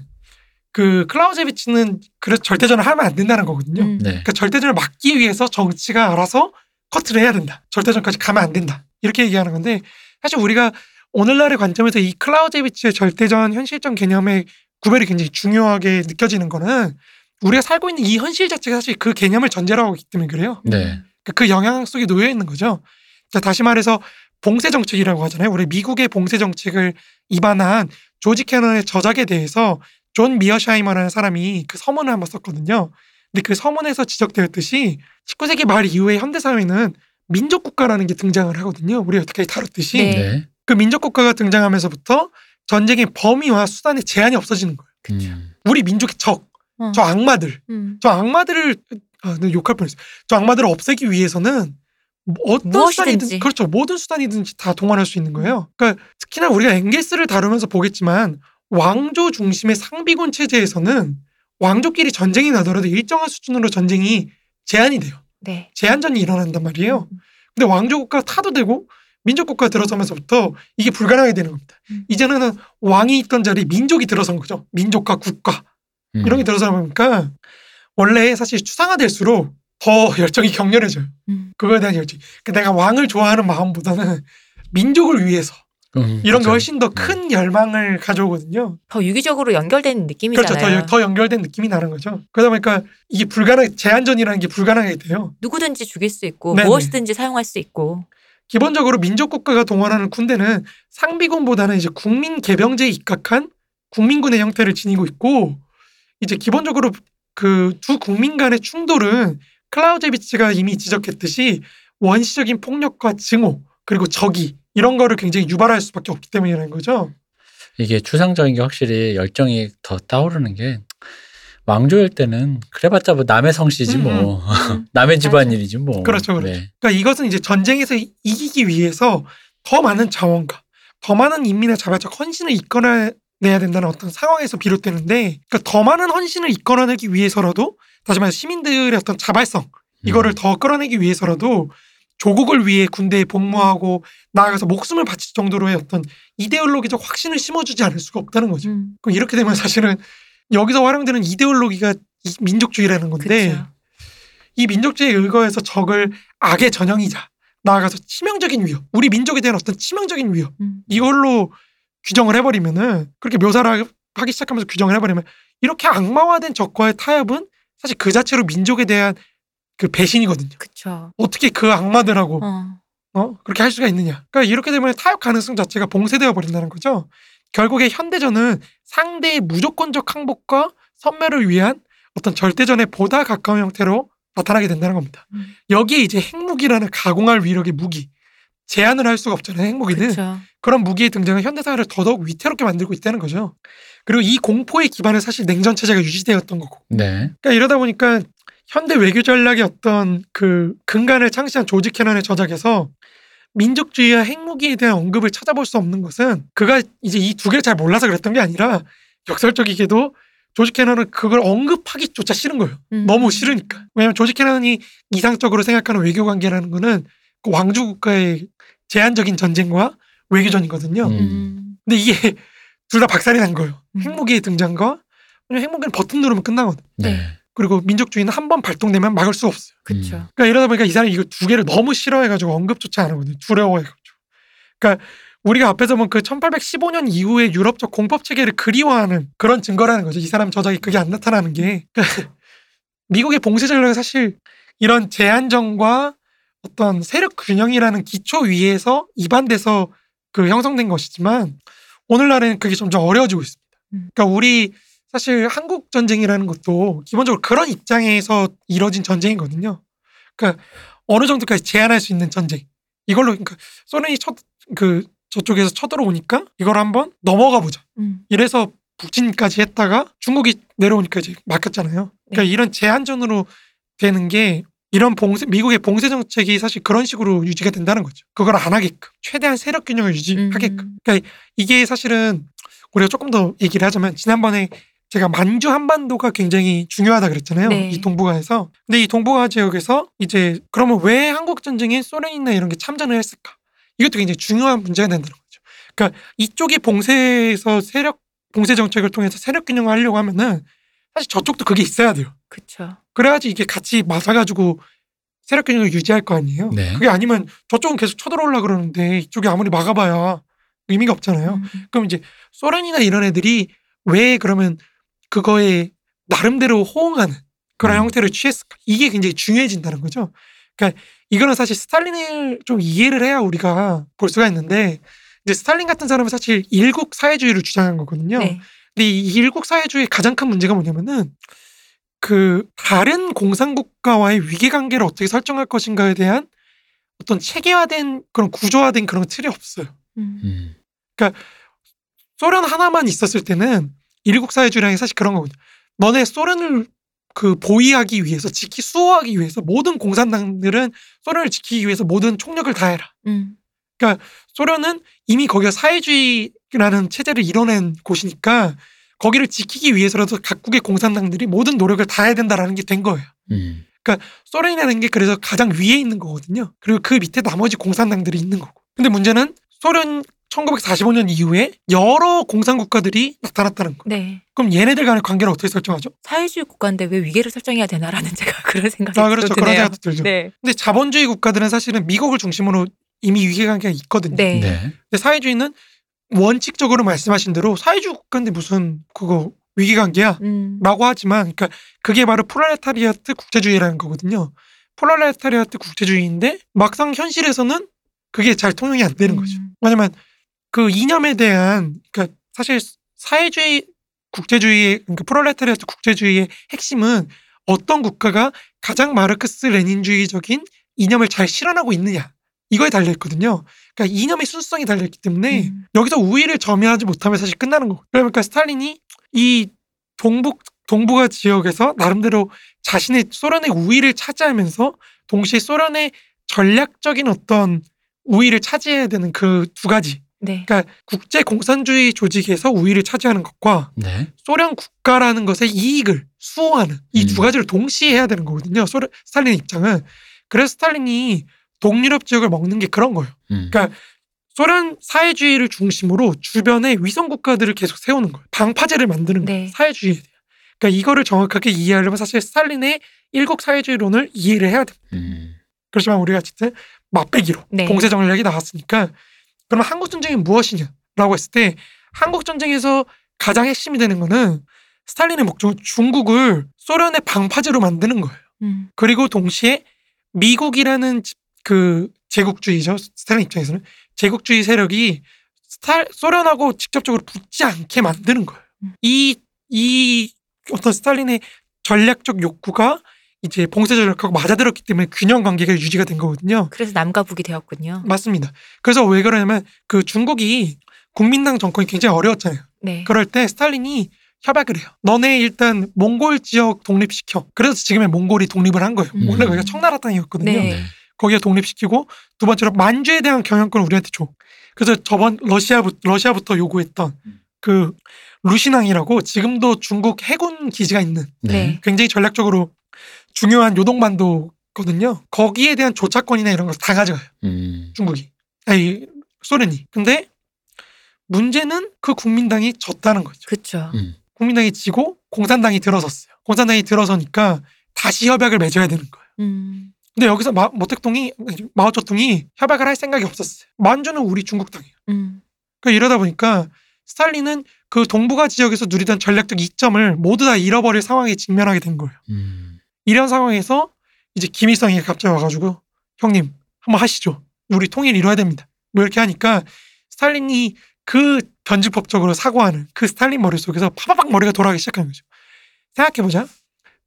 그 클라우제비치는 그래 절대전을 하면 안 된다는 거거든요. 음. 네. 그러니까 절대전을 막기 위해서 정치가 알아서 커트를 해야 된다. 절대전까지 가면 안 된다. 이렇게 얘기하는 건데 사실 우리가 오늘날의 관점에서 이 클라우제비치의 절대전 현실전 개념의 구별이 굉장히 중요하게 느껴지는 거는 우리가 살고 있는 이 현실 자체가 사실 그 개념을 전제로 하고 있기 때문에 그래요. 음. 네. 그- 그 영향 속에 놓여 있는 거죠. 자, 다시 말해서 봉쇄 정책이라고 하잖아요. 우리 미국의 봉쇄 정책을 입안한 조지 케넌의 저작에 대해서 존 미어샤이머라는 사람이 그 서문을 한번 썼거든요. 근데 그 서문에서 지적되었듯이 19세기 말 이후의 현대 사회는 민족 국가라는 게 등장을 하거든요. 우리 어떻게 다뤘듯이 네. 네. 그 민족 국가가 등장하면서부터 전쟁의 범위와 수단의 제한이 없어지는 거예요. 음. 우리 민족의 적, 어. 저 악마들, 음. 저 악마들을 아, 네, 욕할 뻔했어요. 저 악마들을 없애기 위해서는 뭐 어떤 무엇이든지. 수단이든 그렇죠. 모든 수단이든지 다 동원할 수 있는 거예요. 그러니까 특히나 우리가 엥겔스를 다루면서 보겠지만 왕조 중심의 상비군 체제에서는 왕족끼리 전쟁이 나더라도 일정한 수준으로 전쟁이 제한이 돼요. 네. 제한전이 일어난단 말이에요. 근데 왕조 국가 타도 되고 민족 국가 들어서면서부터 이게 불가능하게 되는 겁니다. 음. 이제는 왕이 있던 자리 민족이 들어선 거죠. 민족과 국가 음. 이런 게 들어서 보니까 원래 사실 추상화될수록 더 열정이 격렬해져요. 음. 그거에 대한 열정. 그러니까 내가 왕을 좋아하는 마음보다는 민족을 위해서 음, 이런 게 그렇죠. 훨씬 더 큰 열망을 가져오거든요. 더 유기적으로 연결된 느낌이잖아요. 그렇죠. 더, 더 연결된 느낌이 나는 거죠. 그러다 보니까 이게 불가능, 제한전이라는 게 불가능하게 돼요. 누구든지 죽일 수 있고 네네. 무엇이든지 사용할 수 있고. 기본적으로 민족 국가가 동원하는 군대는 상비군보다는 이제 국민 개병제에 입각한 국민군의 형태를 지니고 있고 이제 기본적으로 그 두 국민 간의 충돌은 클라우제비치가 이미 지적했듯이 원시적인 폭력과 증오 그리고 적이 이런 거를 굉장히 유발할 수밖에 없기 때문이라는 거죠. 이게 추상적인 게 확실히 열정이 더 떠오르는 게 왕조일 때는 그래봤자 뭐 남의 성씨지 뭐 음. *laughs* 남의. 집안일이지 뭐. 그렇죠, 그렇죠. 네. 그러니까 이것은 이제 전쟁에서 이- 이기기 위해서 더 많은 자원과 더 많은 인민의 자발적 헌신을 이끌어내야 된다는 어떤 상황에서 비롯되는데 그러니까 더 많은 헌신을 이끌어내기 위해서라도 다시 말해 시민들의 어떤 자발성 이거를 음. 더 끌어내기 위해서라도 조국을 위해 군대에 복무하고 나아가서 목숨을 바칠 정도로의 어떤 이데올로기적 확신을 심어주지 않을 수가 없다는 거죠. 음. 그럼 이렇게 되면 사실은 여기서 활용되는 이데올로기가 이 민족주의라는 건데 그렇죠. 이 민족주의에 의거해서 적을 악의 전형이자 나아가서 치명적인 위협, 우리 민족에 대한 어떤 치명적인 위협 음. 이걸로 규정을 해버리면은 그렇게 묘사를 하- 하기 시작하면서 규정을 해버리면 이렇게 악마화된 적과의 타협은 사실 그 자체로 민족에 대한 그 배신이거든요. 그렇죠. 어떻게 그 악마들하고 어. 어 그렇게 할 수가 있느냐? 그러니까 이렇게 되면 타협 가능성 자체가 봉쇄되어 버린다는 거죠. 결국에 현대전은 상대의 무조건적 항복과 선멸을 위한 어떤 절대전에 보다 가까운 형태로 나타나게 된다는 겁니다. 음. 여기에 이제 핵무기라는 가공할 위력의 무기 제한을 할 수가 없잖아요. 핵무기는 그렇죠. 그런 무기의 등장은 현대사회를 더더욱 위태롭게 만들고 있다는 거죠. 그리고 이 공포의 기반은 사실 냉전 체제가 유지되었던 거고. 네. 그러니까 이러다 보니까 현대 외교 전략의 어떤 그 근간을 창시한 조지 캐넌의 저작에서 민족주의와 핵무기에 대한 언급을 찾아볼 수 없는 것은 그가 이제 이 두 개를 잘 몰라서 그랬던 게 아니라 역설적이게도 조지 캐넌은 그걸 언급하기조차 싫은 거예요. 음. 너무 싫으니까. 왜냐하면 조지 캐넌이 이상적으로 생각하는 외교 관계라는 거는 그 왕조 국가의 제한적인 전쟁과 외교전이거든요. 음. 음. 근데 이게 둘 다 박살이 난 거예요. 음. 핵무기의 등장과 왜냐면 핵무기는 버튼 누르면 끝나거든. 네. 네. 그리고 민족주의는 한 번 발동되면 막을 수 없어요. 그렇죠. 음. 그러니까 이러다 보니까 이 사람이 이거 두 개를 너무 싫어해가지고 언급조차 안 하거든요. 두려워해가지고. 그러니까 우리가 앞에서 본그 1815년 이후의 유럽적 공법 체계를 그리워하는 그런 증거라는 거죠. 이 사람 저작이 그게 안 나타나는 게. 그러니까 *laughs* 미국의 봉쇄 전략은 사실 이런 제한정과 어떤 세력 균형이라는 기초 위에서 이반돼서 그 형성된 것이지만 오늘날에는 그게 점점 어려워지고 있습니다. 음. 그러니까 우리 사실 한국 전쟁이라는 것도 기본적으로 그런 입장에서 이뤄진 전쟁이거든요. 그러니까 어느 정도까지 제한할 수 있는 전쟁. 이걸로 그러니까 소련이 쳐, 그 저쪽에서 쳐들어오니까 이걸 한번 넘어가 보자. 음. 이래서 북진까지 했다가 중국이 내려오니까 이제 막혔잖아요. 그러니까 네. 이런 제한전으로 되는 게 이런 봉쇄 미국의 봉쇄 정책이 사실 그런 식으로 유지가 된다는 거죠. 그걸 안 하게끔 최대한 세력 균형을 유지하게끔. 음. 그러니까 이게 사실은 우리가 조금 더 얘기를 하자면 지난번에 제가 만주 한반도가 굉장히 중요하다 그랬잖아요. 네. 이 동북아에서. 근데 이 동북아 지역에서 이제 그러면 왜 한국 전쟁에 소련이나 이런 게 참전을 했을까? 이것도 굉장히 중요한 문제가 된다는 거죠. 그러니까 이쪽이 봉쇄에서 세력 봉쇄 정책을 통해서 세력 균형을 하려고 하면은 사실 저쪽도 그게 있어야 돼요. 그렇죠. 그래야지 이게 같이 맞아가지고 세력 균형을 유지할 거 아니에요. 네. 그게 아니면 저쪽은 계속 쳐들어오려 그러는데 이쪽이 아무리 막아봐야 의미가 없잖아요. 음. 그럼 이제 소련이나 이런 애들이 왜 그러면 그거에 나름대로 호응하는 그런 음. 형태를 취했을까? 이게 굉장히 중요해진다는 거죠. 그러니까 이거는 사실 스탈린을 좀 이해를 해야 우리가 볼 수가 있는데 이제 스탈린 같은 사람은 사실 일국 사회주의를 주장한 거거든요. 네. 근데 이 일국 사회주의의 가장 큰 문제가 뭐냐면은 그 다른 공산국가와의 위계 관계를 어떻게 설정할 것인가에 대한 어떤 체계화된 그런 구조화된 그런 틀이 없어요. 음. 음. 소련 하나만 있었을 때는 일국 사회주의라는 게 사실 그런 거거든요. 너네 소련을 그 보위하기 위해서 지키 수호하기 위해서 모든 공산당들은 소련을 지키기 위해서 모든 총력을 다해라. 음. 소련은 이미 거기가 사회주의라는 체제를 이뤄낸 곳이니까 거기를 지키기 위해서라도 각국의 공산당들이 모든 노력을 다해야 된다라는 게 된 거예요. 음. 그러니까 소련이라는 게 그래서 가장 위에 있는 거거든요. 그리고 그 밑에 나머지 공산당들이 있는 거고. 근데 문제는 소련 1945년 이후에 여러 공산 국가들이 나타났다는 거. 네. 그럼 얘네들 간의 관계를 어떻게 설정하죠? 사회주의 국가인데 왜 위계를 설정해야 되나라는 *laughs* 제가 그런 생각이 아, 그렇죠. 그런 드네요. 생각도 들죠. 네. 근데 자본주의 국가들은 사실은 미국을 중심으로 이미 위계 관계가 있거든요. 네. 네. 근데 사회주의는 원칙적으로 말씀하신 대로 사회주의 국가인데 무슨 그거 위계관계야? 음. 라고 하지만 그러니까 그게 바로 프롤레타리아트 국제주의라는 거거든요. 프롤레타리아트 국제주의인데 막상 현실에서는 그게 잘 통용이 안 되는 거죠. 음. 왜냐면 그 이념에 대한 그러니까 사실 사회주의 국제주의 그러니까 프롤레타리아트 국제주의의 핵심은 어떤 국가가 가장 마르크스 레닌주의적인 이념을 잘 실현하고 있느냐 이거에 달려 있거든요. 그러니까 이념의 순수성이 달려 있기 때문에 음. 여기서 우위를 점유하지 못하면 사실 끝나는 거고. 그러니까 스탈린이 이 동북 동북아 지역에서 나름대로 자신의 소련의 우위를 차지하면서 동시에 소련의 전략적인 어떤 우위를 차지해야 되는 그 두 가지. 네. 그러니까 국제 공산주의 조직에서 우위를 차지하는 것과 네. 소련 국가라는 것의 이익을 수호하는 이두 음. 가지를 동시에 해야 되는 거거든요. 소련 스탈린 입장은 그래서 스탈린이 동유럽 지역을 먹는 게 그런 거예요. 음. 그러니까 소련 사회주의를 중심으로 주변에 위성 국가들을 계속 세우는 거예요. 방파제를 만드는 거예요. 네. 사회주의에 대한. 그러니까 이거를 정확하게 이해하려면 사실 스탈린의 일국 사회주의론을 이해를 해야 돼요. 음. 그렇지만 우리가 어쨌든 맛배기로 네. 공세 전략이 나왔으니까 그러면 한국 전쟁이 무엇이냐라고 했을 때 한국 전쟁에서 가장 핵심이 되는 거는 스탈린의 목적은 중국을 소련의 방파제로 만드는 거예요. 음. 그리고 동시에 미국이라는 지- 그 제국주의죠. 스탈린 입장에서는 제국주의 세력이 스탈, 소련하고 직접적으로 붙지 않게 만드는 거예요. 음. 이, 이 어떤 스탈린의 전략적 욕구가 이제 봉쇄 전략하고 맞아들었기 때문에 균형 관계가 유지가 된 거거든요. 그래서 남과 북이 되었군요. 맞습니다. 그래서 왜 그러냐면 그 중국이 국민당 정권이 굉장히 어려웠잖아요. 네. 그럴 때 스탈린이 협약을 해요. 너네 일단 몽골 지역 독립시켜. 그래서 지금의 몽골이 독립을 한 거예요. 음. 원래 거기가 청나라 땅이었거든요. 네. 네. 거기에 독립시키고 두 번째로 만주에 대한 경영권을 우리한테 줘. 그래서 저번 러시아부터 러시아부터 요구했던 음. 그 루시낭이라고 지금도 중국 해군 기지가 있는 네. 굉장히 전략적으로 중요한 요동반도거든요. 거기에 대한 조차권이나 이런 걸 다 가져가요. 음. 중국이. 아니 소련이. 근데 문제는 그 국민당이 졌다는 거죠. 그렇죠. 음. 국민당이 지고 공산당이 들어섰어요. 공산당이 들어서니까 다시 협약을 맺어야 되는 거예요. 음. 근데 여기서 마, 모택동이 마오쩌둥이 협약을 할 생각이 없었어요. 만주는 우리 중국 땅이에요. 음. 그러니까 이러다 보니까 스탈린은 그 동북아 지역에서 누리던 전략적 이점을 모두 다 잃어버릴 상황에 직면하게 된 거예요. 음. 이런 상황에서 이제 김일성이 갑자기 와가지고 형님 한번 하시죠. 우리 통일 이뤄야 됩니다. 뭐 이렇게 하니까 스탈린이 그 변칙법적으로 사고하는 그 스탈린 머릿속에서 파바박 머리가 돌아가기 시작하는 거죠. 생각해보자.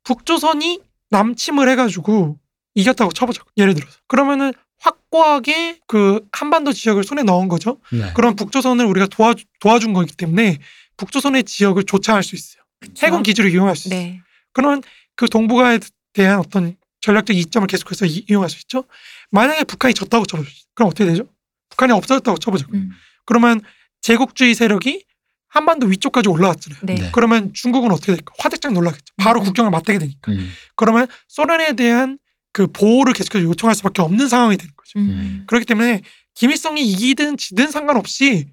북조선이 남침을 해가지고 이겼다고 쳐보자. 예를 들어서. 그러면은 확고하게 그 한반도 지역을 손에 넣은 거죠. 네. 그럼 북조선을 우리가 도와, 도와준 거기 때문에 북조선의 지역을 조차할 수 있어요. 그쵸? 해군 기지를 이용할 수 있어요. 네. 그러면 그 동북아에 대한 어떤 전략적 이점을 계속해서 이- 이용할 수 있죠. 만약에 북한이 졌다고 쳐보죠. 그럼 어떻게 되죠? 북한이 없어졌다고 쳐보죠. 음. 그러면 제국주의 세력이 한반도 위쪽까지 올라왔잖아요. 네. 네. 그러면 중국은 어떻게 될까? 화들짝 놀라겠죠. 바로 음. 국경을 맞대게 되니까. 음. 그러면 소련에 대한 그 보호를 계속해서 요청할 수밖에 없는 상황이 되는 거죠. 음. 그렇기 때문에 김일성이 이기든 지든 상관없이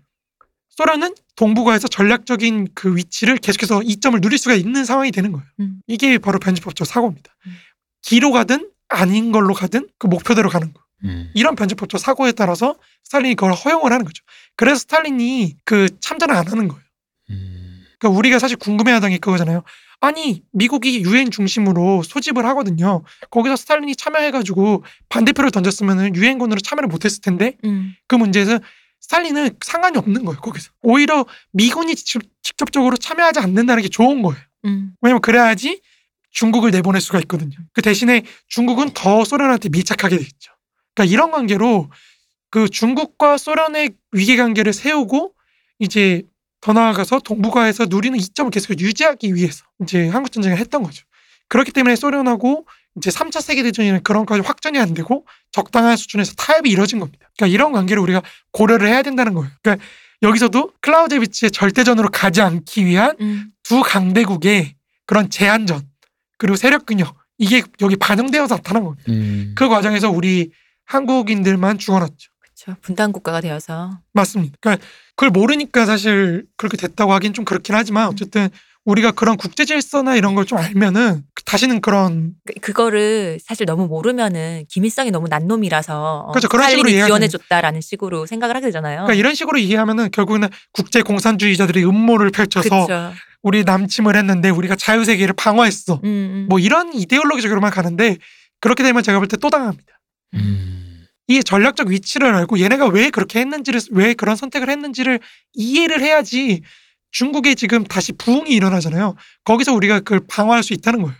소련은 동북아에서 전략적인 그 위치를 계속해서 이점을 누릴 수가 있는 상황이 되는 거예요. 음. 이게 바로 변칙법적 사고입니다. 음. 기로 가든 아닌 걸로 가든 그 목표대로 가는 거. 음. 이런 변칙법적 사고에 따라서 스탈린이 그걸 허용을 하는 거죠. 그래서 스탈린이 그 참전을 안 하는 거예요. 음. 그러니까 우리가 사실 궁금해하던 게 그거잖아요. 아니 미국이 유엔 중심으로 소집을 하거든요. 거기서 스탈린이 참여해가지고 반대표를 던졌으면 유엔군으로 참여를 못했을 텐데 음. 그 문제에서 스탈린은 상관이 없는 거예요. 거기서 오히려 미군이 직- 직접 적으로 참여하지 않는다는 게 좋은 거예요. 음. 왜냐면 그래야지 중국을 내보낼 수가 있거든요. 그 대신에 중국은 더 소련한테 밀착하게 돼 있죠. 그러니까 이런 관계로 그 중국과 소련의 위계 관계를 세우고 이제 더 나아가서 동북아에서 누리는 이점을 계속 유지하기 위해서 이제 한국 전쟁을 했던 거죠. 그렇기 때문에 소련하고 이제 3차 세계대전이라는 그런 까지 확전이 안 되고 적당한 수준에서 타협이 이뤄진 겁니다. 그러니까 이런 관계를 우리가 고려를 해야 된다는 거예요. 그러니까 여기서도 클라우제비치의 절대전으로 가지 않기 위한 음. 두 강대국의 그런 제한전 그리고 세력 균형 이게 여기 반영되어서 나타난 겁니다. 음. 그 과정에서 우리 한국인들만 죽어났죠. 그렇죠. 분단 국가가 되어서 맞습니다. 그러니까 그걸 모르니까 사실 그렇게 됐다고 하긴 좀 그렇긴 하지만 어쨌든 우리가 그런 국제 질서나 이런 걸 좀 알면은 다시는 그런 그- 그거를 사실 너무 모르면은 기밀성이 너무 난 놈이라서 어, 그렇죠. 그런 식으로 이해하면- 지원해 줬다라는 식으로 생각을 하게 되잖아요. 그러니까 이런 식으로 이해하면은 결국에는 국제 공산주의자들이 음모를 펼쳐서 그렇죠. 우리 남침을 했는데 우리가 자유 세계를 방어했어. 음, 음. 뭐 이런 이데올로기적으로만 가는데 그렇게 되면 제가 볼 때 또 당합니다. 음. 이 전략적 위치를 알고 얘네가 왜 그렇게 했는지를 왜 그런 선택을 했는지를 이해를 해야지 중국에 지금 다시 부흥이 일어나잖아요. 거기서 우리가 그걸 방어할 수 있다는 거예요.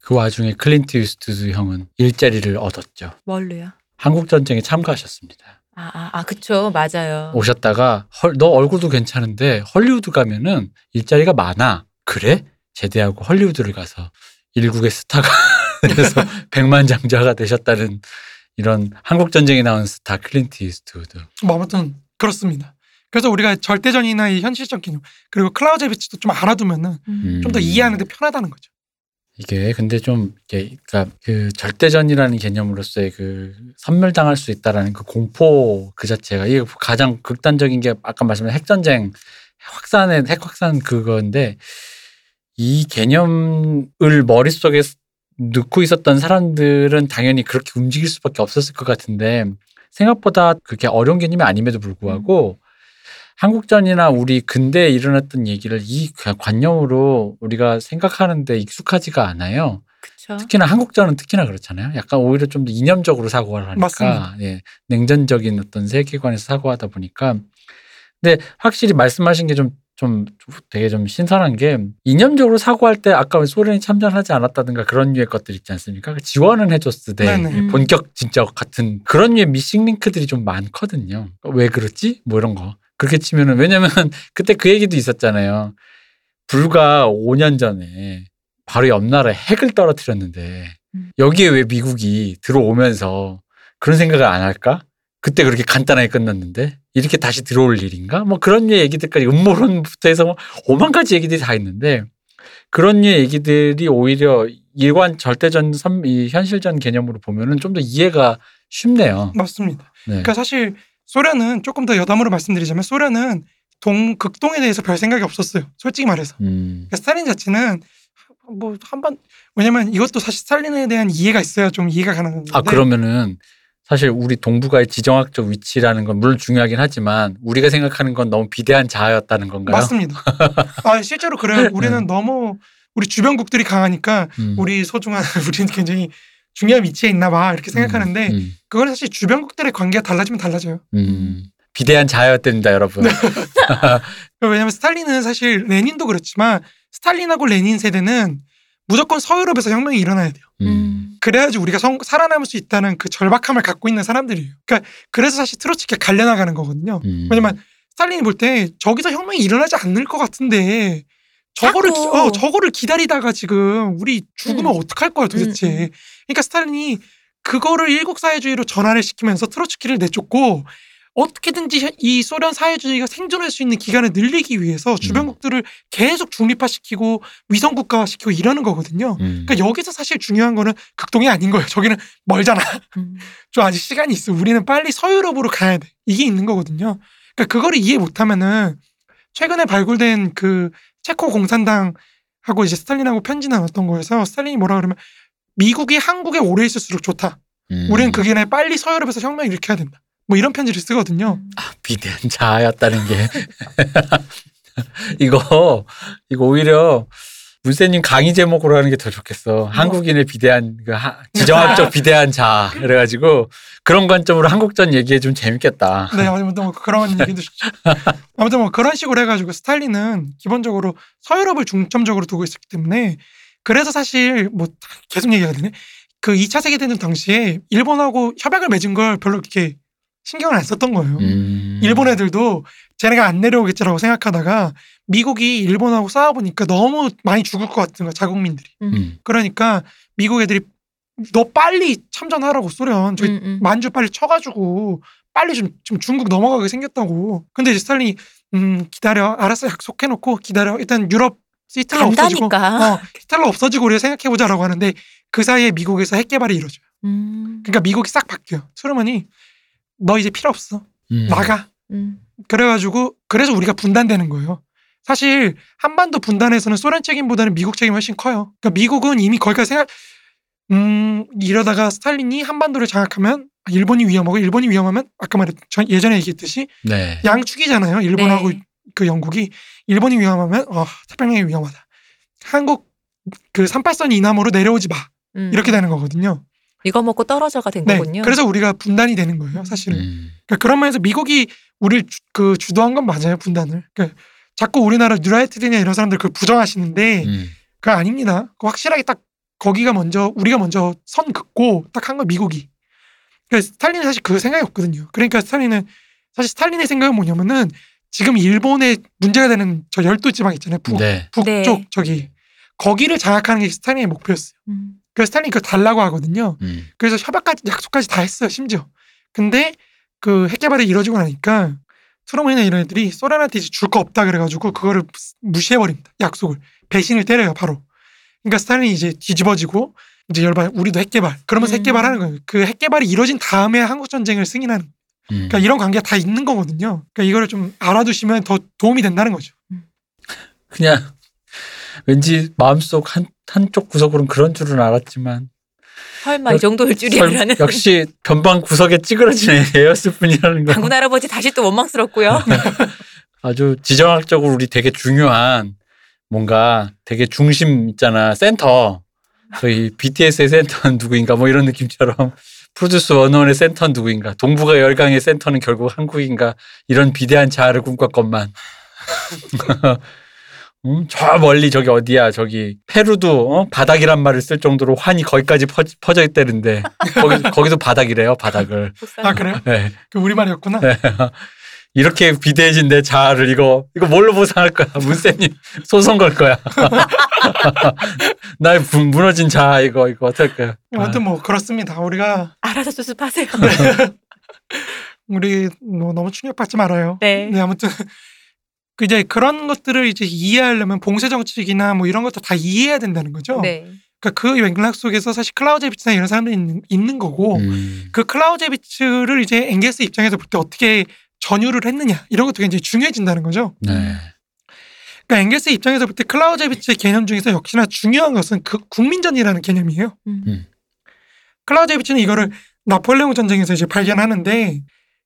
그 와중에 클린트 이스트우드 형은 일자리를 얻었죠. 뭘로요? 한국 전쟁에 참가하셨습니다. 아, 아, 아, 그쵸. 맞아요. 오셨다가 헐, 너 얼굴도 괜찮은데 헐리우드 가면은 일자리가 많아. 그래? 제대하고 헐리우드를 가서 일국의 스타가 *laughs* 돼서 *laughs* 백만장자가 되셨다는 이런 한국 전쟁에 나온 스타 클린트 이스트우드. 뭐 아무튼 그렇습니다. 그래서 우리가 절대전이나 이 현실적 개념 그리고 클라우제비츠도 좀 알아두면은 음. 좀더 음. 이해하는데 편하다는 거죠. 이게 근데 좀 이게 그러니까 그 절대전이라는 개념으로서의 그 섬멸당할 수 있다라는 그 공포 그 자체가 이게 가장 극단적인 게 아까 말씀드린 핵전쟁 확산의 핵 확산 그건데 이 개념을 머릿속에 넣고 있었던 사람들은 당연히 그렇게 움직일 수밖에 없었을 것 같은데 생각보다 그렇게 어려운 개념이 아님에도 불구하고 한국전이나 우리 근대에 일어났던 얘기를 이 관념으로 우리가 생각하는데 익숙하지가 않아요. 그쵸. 특히나 한국전은 특히나 그렇잖아요. 약간 오히려 좀 더 이념적으로 사고를 하니까 맞습니다. 예, 냉전적인 어떤 세계관에서 사고하다 보니까 근데 확실히 말씀하신 게 좀 좀 되게 좀 신선한 게 이념적으로 사고할 때 아까 왜 소련이 참전하지 않았다든가 그런 류의 것들 있지 않습니까? 그 지원은 해줬을 때 네네. 음. 본격 진짜 같은 그런 류의 미싱 링크들이 좀 많거든요. 왜 그렇지? 뭐 이런 거. 그렇게 치면은 왜냐면 *laughs* 그때 그 얘기도 있었잖아요. 불과 5년 전에 바로 옆 나라에 핵을 떨어뜨렸는데 음. 여기에 왜 미국이 들어오면서 그런 생각을 안 할까? 그때 그렇게 간단하게 끝났는데 이렇게 다시 들어올 일인가? 뭐 그런 류의 얘기들까지 음모론부터 해서 뭐 오만 가지 얘기들이 다 있는데 그런 류의 얘기들이 오히려 일관 절대전 선- 이 현실전 개념으로 보면은 좀 더 이해가 쉽네요. 맞습니다. 네. 그러니까 사실 소련은 조금 더 여담으로 말씀드리자면 소련은 동 극동에 대해서 별 생각이 없었어요. 솔직히 말해서. 음. 그러니까 스탈린 자체는 뭐 한번 왜냐면 이것도 사실 스탈린에 대한 이해가 있어야 좀 이해가 가능한데. 아 그러면은 사실 우리 동북아의 지정학적 위치라는 건 물론 중요하긴 하지만 우리가 생각하는 건 너무 비대한 자아였다는 건가요? 맞습니다. *laughs* 아 실제로 그래요. 우리는 너무 우리 주변국들이 강하니까 음. 우리 소중한 *laughs* 우리는 굉장히 중요한 위치에 있나 봐 이렇게 생각하는데 음, 그건 사실 주변국들의 관계가 달라지면 달라져요. 음. 비대한 자아였답니다, 여러분. *laughs* 왜냐하면 스탈린은 사실 레닌도 그렇지만 스탈린하고 레닌 세대는 무조건 서유럽에서 혁명이 일어나야 돼요. 음. 음. 그래야지 우리가 성- 살아남을 수 있다는 그 절박함을 갖고 있는 사람들이에요. 그러니까 그래서 사실 트로츠키가 갈려나가는 거거든요. 음. 왜냐면 스탈린이 볼 때 저기서 혁명이 일어나지 않을 것 같은데 저거를 기. 어, 저거를 기다리다가 지금 우리 죽으면 음. 어떡할 거야 도대체. 음, 음. 그러니까 스탈린이 그거를 일국 사회주의로 전환을 시키면서 트로츠키를 내쫓고 어떻게든지 이 소련 사회주의가 생존할 수 있는 기간을 늘리기 위해서 주변국들을 계속 중립화시키고 위성 국가화시키고 이러는 거거든요. 음. 그러니까 여기서 사실 중요한 거는 극동이 아닌 거예요. 저기는 멀잖아. 음. *laughs* 좀 아직 시간이 있어. 우리는 빨리 서유럽으로 가야 돼. 이게 있는 거거든요. 그러니까 그거를 이해 못하면은 최근에 발굴된 그 체코 공산당하고 이제 스탈린하고 편지 나눴던 거에서 스탈린이 뭐라 그러면 미국이 한국에 오래 있을수록 좋다. 음. 우리는 그 기간에 빨리 서유럽에서 혁명 을 일으켜야 된다. 뭐 이런 편지를 쓰거든요. 비대한 자아였다는 게 *laughs* 이거 이거 오히려 문세님 강의 제목으로 하는 게 더 좋겠어. 한국인의 비대한 그 하- *laughs* 지정학적 비대한 자아 그래가지고 그런 관점으로 한국전 얘기해 좀 재밌겠다. 네, 아무튼 뭐 그런 *laughs* 얘기도. 아무튼 뭐 그런 식으로 해가지고 스탈린은 기본적으로 서유럽을 중점적으로 두고 있었기 때문에 그래서 사실 뭐 계속 얘기가 되네. 그 2차 세계 대전 당시에 일본하고 협약을 맺은 걸 별로 그렇게 신경을 안 썼던 거예요. 음. 일본 애들도 쟤네가 안 내려오겠지라고 생각하다가 미국이 일본하고 싸워보니까 너무 많이 죽을 것 같은 거야 자국민들이. 음. 그러니까 미국 애들이 너 빨리 참전하라고 소련 저희 음, 음. 만주 빨리 쳐가지고 빨리 좀, 좀 중국 넘어가게 생겼다고. 근데 이제 스탈린이 음 기다려 알았어 약속해놓고 기다려 일단 유럽 히틀러 없어지고. 어, 히틀러 없어지고 우리가 생각해보자라고 하는데 그 사이에 미국에서 핵 개발이 이루어져요. 음. 그러니까 미국이 싹 바뀌어요. 트루먼이 너 이제 필요 없어. 음. 나가. 음. 그래가지고 그래서 우리가 분단되는 거예요. 사실 한반도 분단에서는 소련 책임보다는 미국 책임이 훨씬 커요. 그러니까 미국은 이미 거기까지 생각 음 이러다가 스탈린이 한반도를 장악하면 일본이 위험하고 일본이 위험하면 아까 말했 전 예전에 얘기했듯이 네. 양축이잖아요. 일본하고 네. 그 영국이 일본이 위험하면 어 태평양이 위험하다. 한국 그 38선 이남으로 내려오지 마 음. 이렇게 되는 거거든요. 이거 먹고 떨어져가 된 네. 거군요. 그래서 우리가 분단이 되는 거예요. 사실은. 음. 그러니까 그런 면에서 미국이 우리를 주, 그 주도한 건 맞아요 분단을. 그러니까 자꾸 우리나라 뉴라이트드냐 이런 사람들 그 부정하시는데 음. 그거 아닙니다. 그 확실하게 딱 거기가 먼저 우리가 먼저 선 긋고 딱한거 미국이. 그러니까 스탈린은 사실 그 생각이 없거든요. 그러니까 스탈린은 사실 스탈린의 생각은 뭐냐면은 지금 일본에 문제가 되는 저 열도 지방 있잖아요. 북, 네. 북쪽 네. 저기 거기를 장악하는 게 스탈린의 목표였어요. 음. 그래서 스탈린이 그거 달라고 하거든요. 음. 그래서 협약까지 약속까지 다 했어요 심지어 근데 그 핵개발이 이루어지고 나니까 트루먼이나 이런 애들이 이제 줄거 없다 그래가지고 그거를 무시해버립니다. 약속을. 배신을 때려요 바로. 그러니까 스탈린이 이제 뒤집어지고 이제 열받아 우리도 핵개발. 그러면서 음. 핵개발하는 거예요. 그 핵개발이 이루어진 다음에 한국 전쟁을 승인하는. 음. 그러니까 이런 관계가 다 있는 거거든요. 그러니까 이거를 좀 알아두시면 더 도움이 된다는 거죠. 그냥 왠지 마음속 한 한쪽 구석으로는 그런 줄은 알았지만 설마 이 정도일 줄이야라는. 설- 역시 변방 구석에 찌그러진 애였을 뿐이라는 거. 장군 할아버지. 다시 또 원망스럽고요. *laughs* 아주 지정학적으로 우리 되게 중요한 뭔가 되게 중심 있잖아. 센터. 저희 BTS의 센터는 누구인가? 뭐 이런 느낌처럼 *laughs* Produce 101의 센터는 누구인가? 동북아 열강의 센터는 결국 한국인가? 이런 비대한 자아를 꿈꿨건만 *laughs* 음, 저 멀리 저기 어디야 저기 페루도 어? 바닥이란 말을 쓸 정도로 환이 거기까지 퍼, 퍼져 있다는데 *laughs* 거기, 거기 도 바닥이래요 바닥을 아 그래요? 네. 그 우리말이었구나 네. *laughs* 이렇게 비대해진 내 자아를 이거 이거 뭘로 보상할 거야 *laughs* 문쌤님 소송 걸 거야 나의 무- 무너진 자아 이거 이거 어떨 거야 아무튼 뭐 그렇습니다 우리가 알아서 수습하세요. 우리 뭐 너무 충격받지 말아요 네. 네, 아무튼 그 이제 그런 것들을 이제 이해하려면 봉쇄 정책이나 뭐 이런 것도 다 이해해야 된다는 거죠. 네. 그러니까 그 맥락 속에서 사실 클라우제비츠나 이런 사람들이 있는, 있는 거고 음. 그 클라우제비츠를 이제 엥게스 입장에서 볼 때 어떻게 전유를 했느냐 이런 것도 굉장히 중요해진다는 거죠. 네. 그러니까 엥게스 입장에서 볼 때 클라우제비츠의 개념 중에서 역시나 중요한 것은 그 국민전이라는 개념이에요. 음. 음. 클라우제비츠는 이거를 나폴레옹 전쟁에서 이제 발견하는데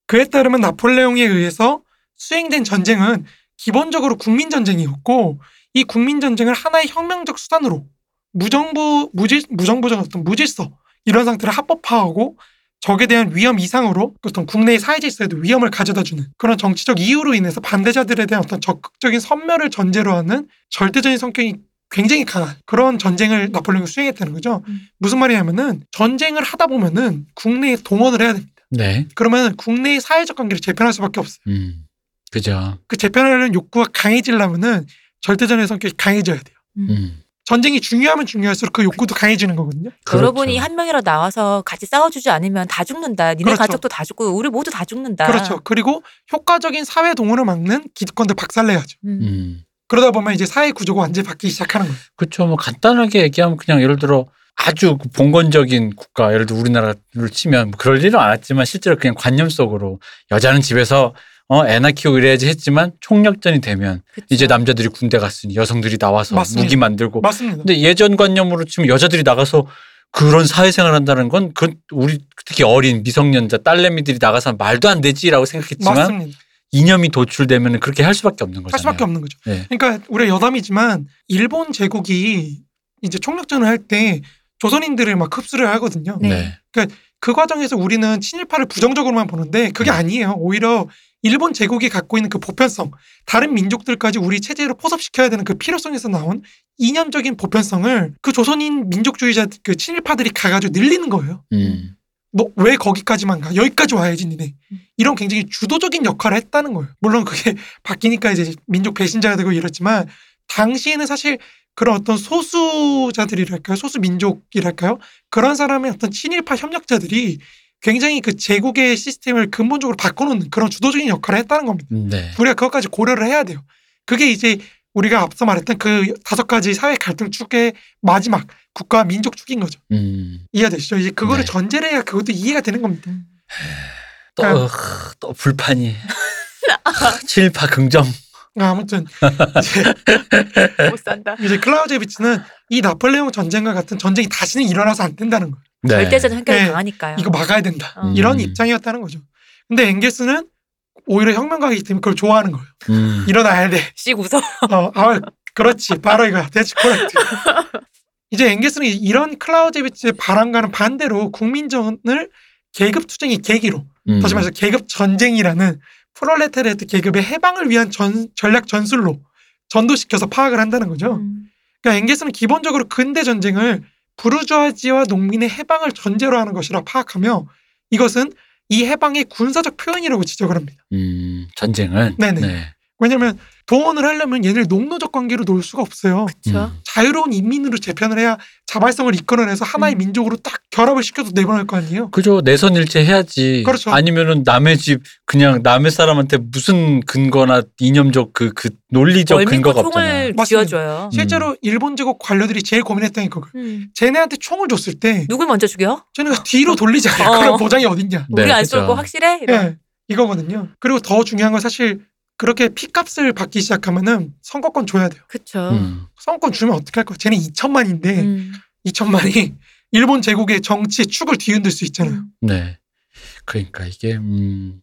그에 따르면 나폴레옹에 의해서 수행된 전쟁은 기본적으로 국민 전쟁이었고 이 국민 전쟁을 하나의 혁명적 수단으로 무정부 무질 무정부적 어떤 무질서 이런 상태를 합법화하고 적에 대한 위험 이상으로 어떤 국내의 사회 질서에도 위험을 가져다주는 그런 정치적 이유로 인해서 반대자들에 대한 어떤 적극적인 선멸을 전제로 하는 절대적인 성격이 굉장히 강한 그런 전쟁을 나폴레옹이 수행했다는 거죠. 음. 무슨 말이냐면은 전쟁을 하다 보면은 국내에 동원을 해야 됩니다. 네. 그러면 국내의 사회적 관계를 재편할 수밖에 없어요. 음. 그죠. 그 재편하려는 욕구가 강해지려면은 절대전의 성격이 강해져야 돼요. 음. 전쟁이 중요하면 중요할수록 그 욕구도 강해지는 거거든요. 여러분이 그렇죠. 한 명이라도 나와서 같이 싸워주지 않으면 다 죽는다. 니네 그렇죠. 가족도 다 죽고 우리 모두 다 죽는다. 그렇죠. 그리고 효과적인 사회 동원을 막는 기득권들 박살내야죠. 음. 음. 그러다 보면 이제 사회 구조가 완전히 바뀌기 시작하는 거예요. 그렇죠. 뭐 간단하게 얘기하면 그냥 예를 들어 아주 그 봉건적인 국가, 예를 들어 우리나라를 치면 뭐 그럴 일은 않았지만 실제로 그냥 관념 속으로 여자는 집에서 어, 애나 키우고 이래야지 했지만 총력전이 되면 그쵸. 이제 남자들이 군대 갔으니 여성들이 나와서 맞습니다. 무기 만들고 맞습니다. 근데 예전 관념으로 치면 여자들이 나가서 그런 사회생활 한다는 건 그 우리 특히 어린 미성년자 딸내미들이 나가서 말도 안 되지라고 생각했지만 맞습니다. 이념이 도출되면 그렇게 할 수밖에 없는 할 거잖아요. 수밖에 없는 거죠. 네. 그러니까 우리 여담이지만 일본 제국이 이제 총력전을 할 때 조선인들을 막 흡수를 하거든요. 네. 그 과정에서 우리는 친일파를 부정적으로만 보는데 그게 음. 아니에요. 오히려 일본 제국이 갖고 있는 그 보편성, 다른 민족들까지 우리 체제로 포섭시켜야 되는 그 필요성에서 나온 이념적인 보편성을 그 조선인 민족주의자 그 친일파들이 가가지고 늘리는 거예요. 음. 너왜 거기까지만 가? 여기까지 와야지 니네. 이런 굉장히 주도적인 역할을 했다는 거예요. 물론 그게 *laughs* 바뀌니까 이제 민족 배신자가 되고 이랬지만 당시에는 사실 그런 어떤 소수자들이랄까요? 소수 민족이랄까요? 그런 사람의 어떤 친일파 협력자들이 굉장히 그 제국의 시스템을 근본적으로 바꿔놓는 그런 주도적인 역할을 했다는 겁니다. 네. 우리가 그것까지 고려를 해야 돼요. 그게 이제 우리가 앞서 말했던 그 다섯 가지 사회 갈등 축의 마지막 국가 민족 축인 거죠. 음. 이해되시죠? 이제 그거를 네. 전제를 해야 그것도 이해가 되는 겁니다. 음. 또, 그러니까- 어, 또 불판이. *laughs* 친일파 긍정. 아, 아무튼 이제, 못 산다. 이제 클라우제비치는 이 나폴레옹 전쟁과 같은 전쟁이 다시는 일어나서 안 된다는 거예요. 네. 절대적 현격을 네. 당하니까요. 이거 막아야 된다. 어. 이런 음. 입장이었다는 거죠. 근데 엥게스는 오히려 혁명가이기 때문에 그걸 좋아하는 거예요. 음. 일어나야 돼. 씩 웃어. *laughs* 어, 아, 그렇지. 바로 이거야. 대치 코렉트. *laughs* 이제 엥게스는 이런 클라우제비치의 바람과는 반대로 국민전을 계급 투쟁의 계기로 음. 다시 말해서 계급 전쟁이라는 프롤레타리아트 계급의 해방을 위한 전, 전략 전술로 전도시켜서 파악을 한다는 거죠. 음. 그러니까 엥게스는 기본적으로 근대 전쟁을 부르주아지와 농민의 해방을 전제로 하는 것이라 파악하며 이것은 이 해방의 군사적 표현이라고 지적을 합니다. 음. 전쟁을. 네네. 네. 왜냐하면 동원을 하려면 얘네를 농노적 관계로 놓을 수가 없어요. 그렇죠. 음. 자유로운 인민으로 재편을 해야 자발성을 이끌어내서 하나의 음. 민족으로 딱 결합을 시켜서 내보낼 거 아니에요. 그죠. 내선일체 해야지. 그렇죠. 아니면은 남의 집 그냥 남의 사람한테 무슨 근거나 이념적 그, 그 논리적 근거가 총을 없잖아요. 맞습니다. 쥐어줘요. 실제로 일본 제국 관료들이 제일 고민했던 게 그거. 음. 쟤네한테 총을 줬을 때 누굴 먼저 죽여? 쟤네가 뒤로 돌리지 않아요. 어. 그런 보장이 어딨냐. 네, 우리 안 그죠. 쏠거 확실해? 이런. 예, 이거거든요. 그리고 더 중요한 건 사실 그렇게 피값을 받기 시작하면은 선거권 줘야 돼요. 그쵸. 음. 선거권 주면 어떻게 할 거야? 쟤네 2천만인데 음. 2천만이 일본 제국의 정치의 축을 뒤흔들 수 있잖아요. 음. 네. 그러니까 이게 음.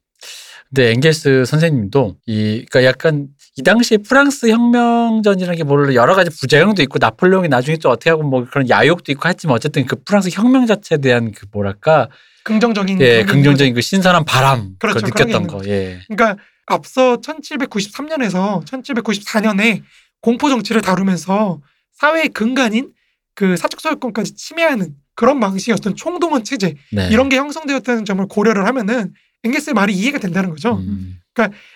근데 엥겔스 선생님도 이 그러니까 약간 이 당시에 프랑스 혁명전이라는 게 물론 여러 가지 부작용도 있고 나폴레옹이 나중에 또 어떻게 하고 뭐 그런 야욕도 있고 했지만 어쨌든 그 프랑스 혁명 자체에 대한 그 뭐랄까 긍정적인 예 긍정적인 그 신선한 바람 그렇죠. 그걸 느꼈던 거 예. 그러니까 앞서 1793년에서 1794년에 공포 정치를 다루면서 사회의 근간인 그 사적 소유권까지 침해하는 그런 방식의 어떤 총동원 체제 네. 이런 게 형성되었다는 점을 고려를 하면은 엥게스의 말이 이해가 된다는 거죠. 음.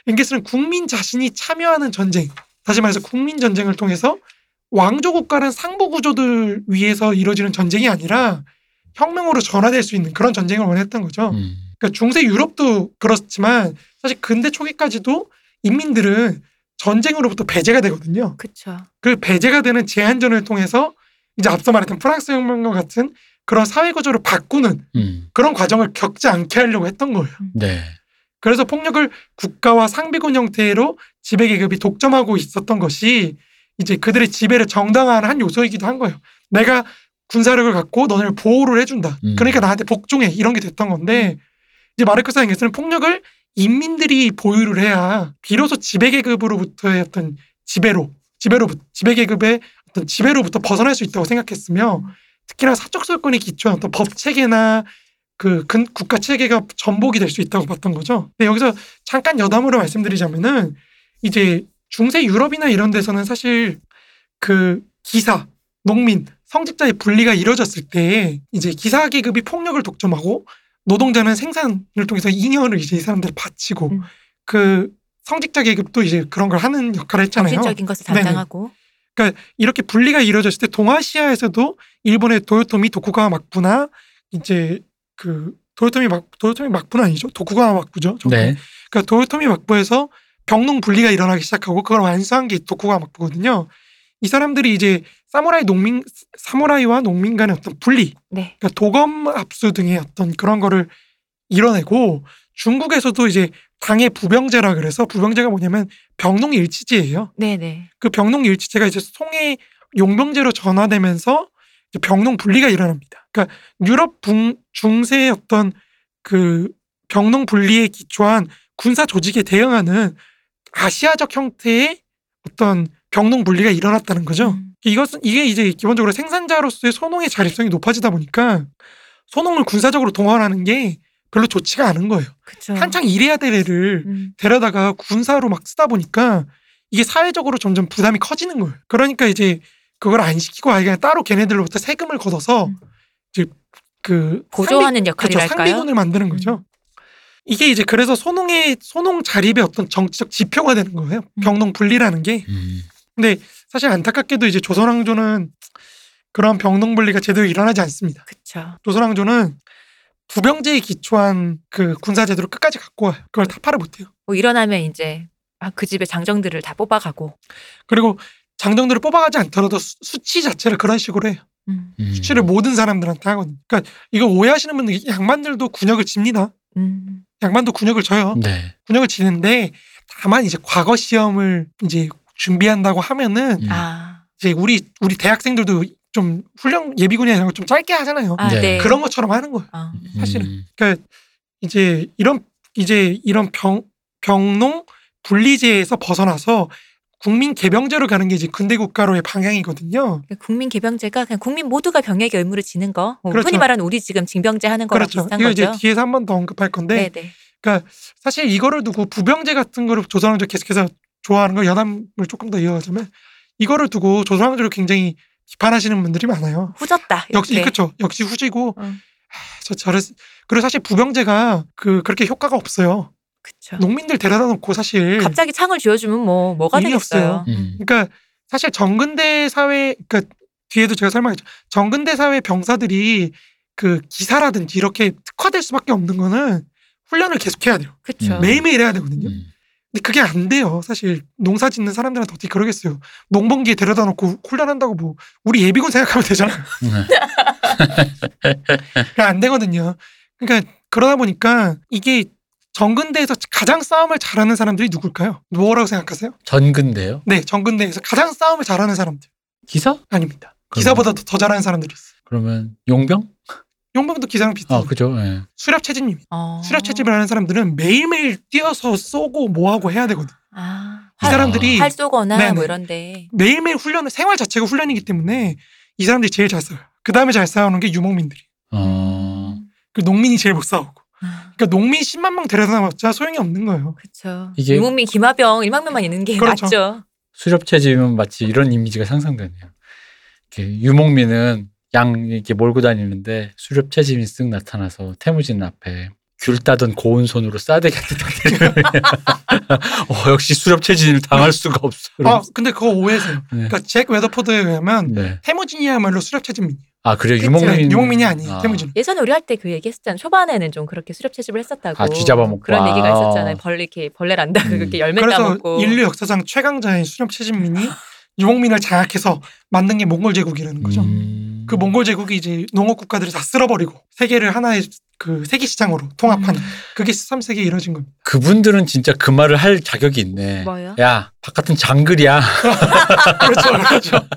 엥게스는 국민 자신이 참여하는 전쟁, 다시 말해서 국민 전쟁을 통해서 왕조 국가란 상부 구조들 위해서 이루어지는 전쟁이 아니라 혁명으로 전환될 수 있는 그런 전쟁을 원했던 거죠. 음. 그러니까 중세 유럽도 그렇지만 사실 근대 초기까지도 인민들은 전쟁으로부터 배제가 되거든요. 그쵸. 그 배제가 되는 제한전을 통해서 이제 앞서 말했던 프랑스 혁명과 같은 그런 사회 구조를 바꾸는 음. 그런 과정을 겪지 않게 하려고 했던 거예요. 네. 그래서 폭력을 국가와 상비군 형태로 지배 계급이 독점하고 있었던 것이 이제 그들의 지배를 정당화하는 한 요소이기도 한 거예요. 내가 군사력을 갖고 너네를 보호를 해준다. 음. 그러니까 나한테 복종해 이런 게 됐던 건데 이제 마르크스 엥겔스는 폭력을 인민들이 보유를 해야 비로소 지배 계급으로부터의 어떤 지배로 지배로 지배 계급의 어떤 지배로부터 벗어날 수 있다고 생각했으며 특히나 사적 소유권에 기초한 어떤 법 체계나 그 근, 국가 체계가 전복이 될 수 있다고 봤던 거죠. 근데 여기서 잠깐 여담으로 말씀드리자면은 이제 중세 유럽이나 이런 데서는 사실 그 기사, 농민, 성직자의 분리가 이루어졌을 때 이제 기사 계급이 폭력을 독점하고 노동자는 생산을 통해서 잉여를 이제 이 사람들 바치고 음. 그 성직자 계급도 이제 그런 걸 하는 역할을 했잖아요. 정신적인 것을 네네. 담당하고. 이렇게 분리가 이루어졌을 때 동아시아에서도 일본의 도요토미 도쿠가와 막부나 이제 그 도요토미 막 도요토미 막부는 아니죠 도쿠가와 막부죠. 네. 그러니까 도요토미 막부에서 병농 분리가 일어나기 시작하고 그걸 완수한 게 도쿠가와 막부거든요. 이 사람들이 이제 사무라이 농민 사무라이와 농민 간의 어떤 분리, 네. 그러니까 도검 압수 등의 어떤 그런 거를 이뤄내고 중국에서도 이제 당의 부병제라 그래서 부병제가 뭐냐면 병농 일치제예요. 네네. 그 병농 일치제가 이제 송해 용병제로 전화되면서 이제 병농 분리가 일어납니다. 그러니까 유럽 붕, 중세의 어떤 그 병농 분리에 기초한 군사 조직에 대응하는 아시아적 형태의 어떤 병농 분리가 일어났다는 거죠. 음. 이것은 이게 이제 기본적으로 생산자로서의 소농의 자립성이 높아지다 보니까 소농을 군사적으로 동원하는 게 별로 좋지가 않은 거예요. 그쵸. 한창 일해야 될 애를 음. 데려다가 군사로 막 쓰다 보니까 이게 사회적으로 점점 부담이 커지는 거예요. 그러니까 이제 그걸 안 시키고 아예 그냥 따로 걔네들로부터 세금을 걷어서 음. 이제 그 보조하는 상비- 역할이랄까요? 상비군을 만드는 거죠. 이게 이제 그래서 소농의 소농 자립의 어떤 정치적 지표가 되는 거예요. 음. 병농 분리라는 게. 음. 근데 사실 안타깝게도 이제 조선왕조는 그런 병농 분리가 제대로 일어나지 않습니다. 그쵸. 조선왕조는 부병제에 기초한 그 군사 제도를 끝까지 갖고 와요. 그걸 타파를 못해요. 뭐 일어나면 이제 아, 그 집의 장정들을 다 뽑아가고. 그리고 장정들을 뽑아가지 않더라도 수, 수치 자체를 그런 식으로 해요. 음. 음. 수치를 모든 사람들한테 하거든요. 그러니까 이거 오해하시는 분들 양반들도 군역을 집니다. 음. 양반도 군역을 져요. 네. 군역을 지는데 다만 이제 과거 시험을 이제 준비한다고 하면은 음. 아, 이제 우리 우리 대학생들도 좀 훈련 예비군이 아니라 좀 짧게 하잖아요. 아, 네. 네. 그런 것처럼 하는 거예요. 어. 사실은. 음. 그러니까 이제 이런 이제 이런 병 병농 분리제에서 벗어나서 국민 개병제로 가는 게 이제 근대 국가로의 방향이거든요. 국민 개병제가 그냥 국민 모두가 병역의 의무를 지는 거. 뭐 그렇죠. 흔히 말하는 우리 지금 징병제 하는 거랑 그렇죠. 비슷한 이거 거죠. 이제 뒤에서 한 번 더 언급할 건데 네, 네. 사실 이거를 두고 부병제 같은 거를 조선왕조 계속해서 좋아하는 거 연함을 조금 더 이어가자면 이거를 두고 조선왕조를 굉장히 비판하시는 분들이 많아요. 후졌다. 역시 이렇게. 그렇죠. 역시 후지고 음. 하, 저 저를 그리고 사실 부병제가 그 그렇게 효과가 없어요. 그쵸. 농민들 데려다 놓고 사실 갑자기 창을 쥐어주면 뭐 뭐가 의미 되겠어요. 음. 그러니까 사실 정근대 사회 그러니까 뒤에도 제가 설명했죠. 정근대 사회 병사들이 그 기사라든지 이렇게 특화될 수밖에 없는 거는 훈련을 계속해야 돼요. 그렇죠. 음. 매일매일 해야 되거든요. 음. 근데 그게 안 돼요. 사실 농사 짓는 사람들한테 어떻게 그러겠어요. 농번기에 데려다 놓고 훈련한다고 뭐 우리 예비군 생각하면 되잖아요. 그게 안 되거든요. 그러니까 그러다 보니까 이게 정근대에서 가장 싸움을 잘하는 사람들이 누굴까요? 뭐라고 생각하세요? 전근대요? 네, 정근대에서 가장 싸움을 잘하는 사람들 기사? 아닙니다. 기사보다 더, 더 잘하는 사람들이 있어요. 그러면 용병? 용병도 기사랑 비슷해요. 아 그죠. 예. 수렵 채집님. 어. 수렵 채집을 하는 사람들은 매일매일 뛰어서 쏘고 뭐하고 해야 되거든. 아, 이 사람들이 활 쏘거나 네네. 뭐 이런데. 매일매일 훈련을 생활 자체가 훈련이기 때문에 이 사람들이 제일 잘 싸워요. 그 다음에 잘 싸우는 게 유목민들이. 어. 그 농민이 제일 못 싸우고. 아, 그러니까 농민 10만 명 데려다봤자 소용이 없는 거예요. 그렇죠. 이게- 유목민 기마병 1만 명만 있는 게 그렇죠. 낫죠. 수렵채집민 마치 이런 이미지가 상상되네요. 이렇게 유목민은 양 이렇게 몰고 다니는데 수렵 채집민이 쓱 나타나서 테무진 앞에 귤 따던 고운 손으로 싸대기 한 대 때리면 *laughs* 어, 역시 수렵 채집민을 당할 수가 없어. 아, 근데 그거 오해세요. 네. 그러니까 잭 웨더포드에 의하면 네. 테무진이야말로 수렵 채집민이에요. 아 그래요 그쵸. 유목민 유목민이 아니에요. 아, 테무진. 예전에 우리 할 때 그 얘기 했었잖아요. 초반에는 좀 그렇게 수렵 채집을 했었다고. 아, 쥐잡아 먹고. 그런 아. 얘기가 있었잖아요. 벌 이렇게 벌레 난다. 음. 그렇게 열매 그래서 따먹고. 인류 역사상 최강자인 수렵 채집민이 유목민을 장악해서 만든 게 몽골 제국이라는 거죠. 음. 그 몽골 제국이 이제 농업 국가들을 다 쓸어버리고 세계를 하나의 그 세계 시장으로 통합하는 그게 13세기에 이루어진 겁니다. 그분들은 진짜 그 말을 할 자격이 있네. 뭐요? 야 바깥은 장글이야. *laughs* 그렇죠, 그렇죠.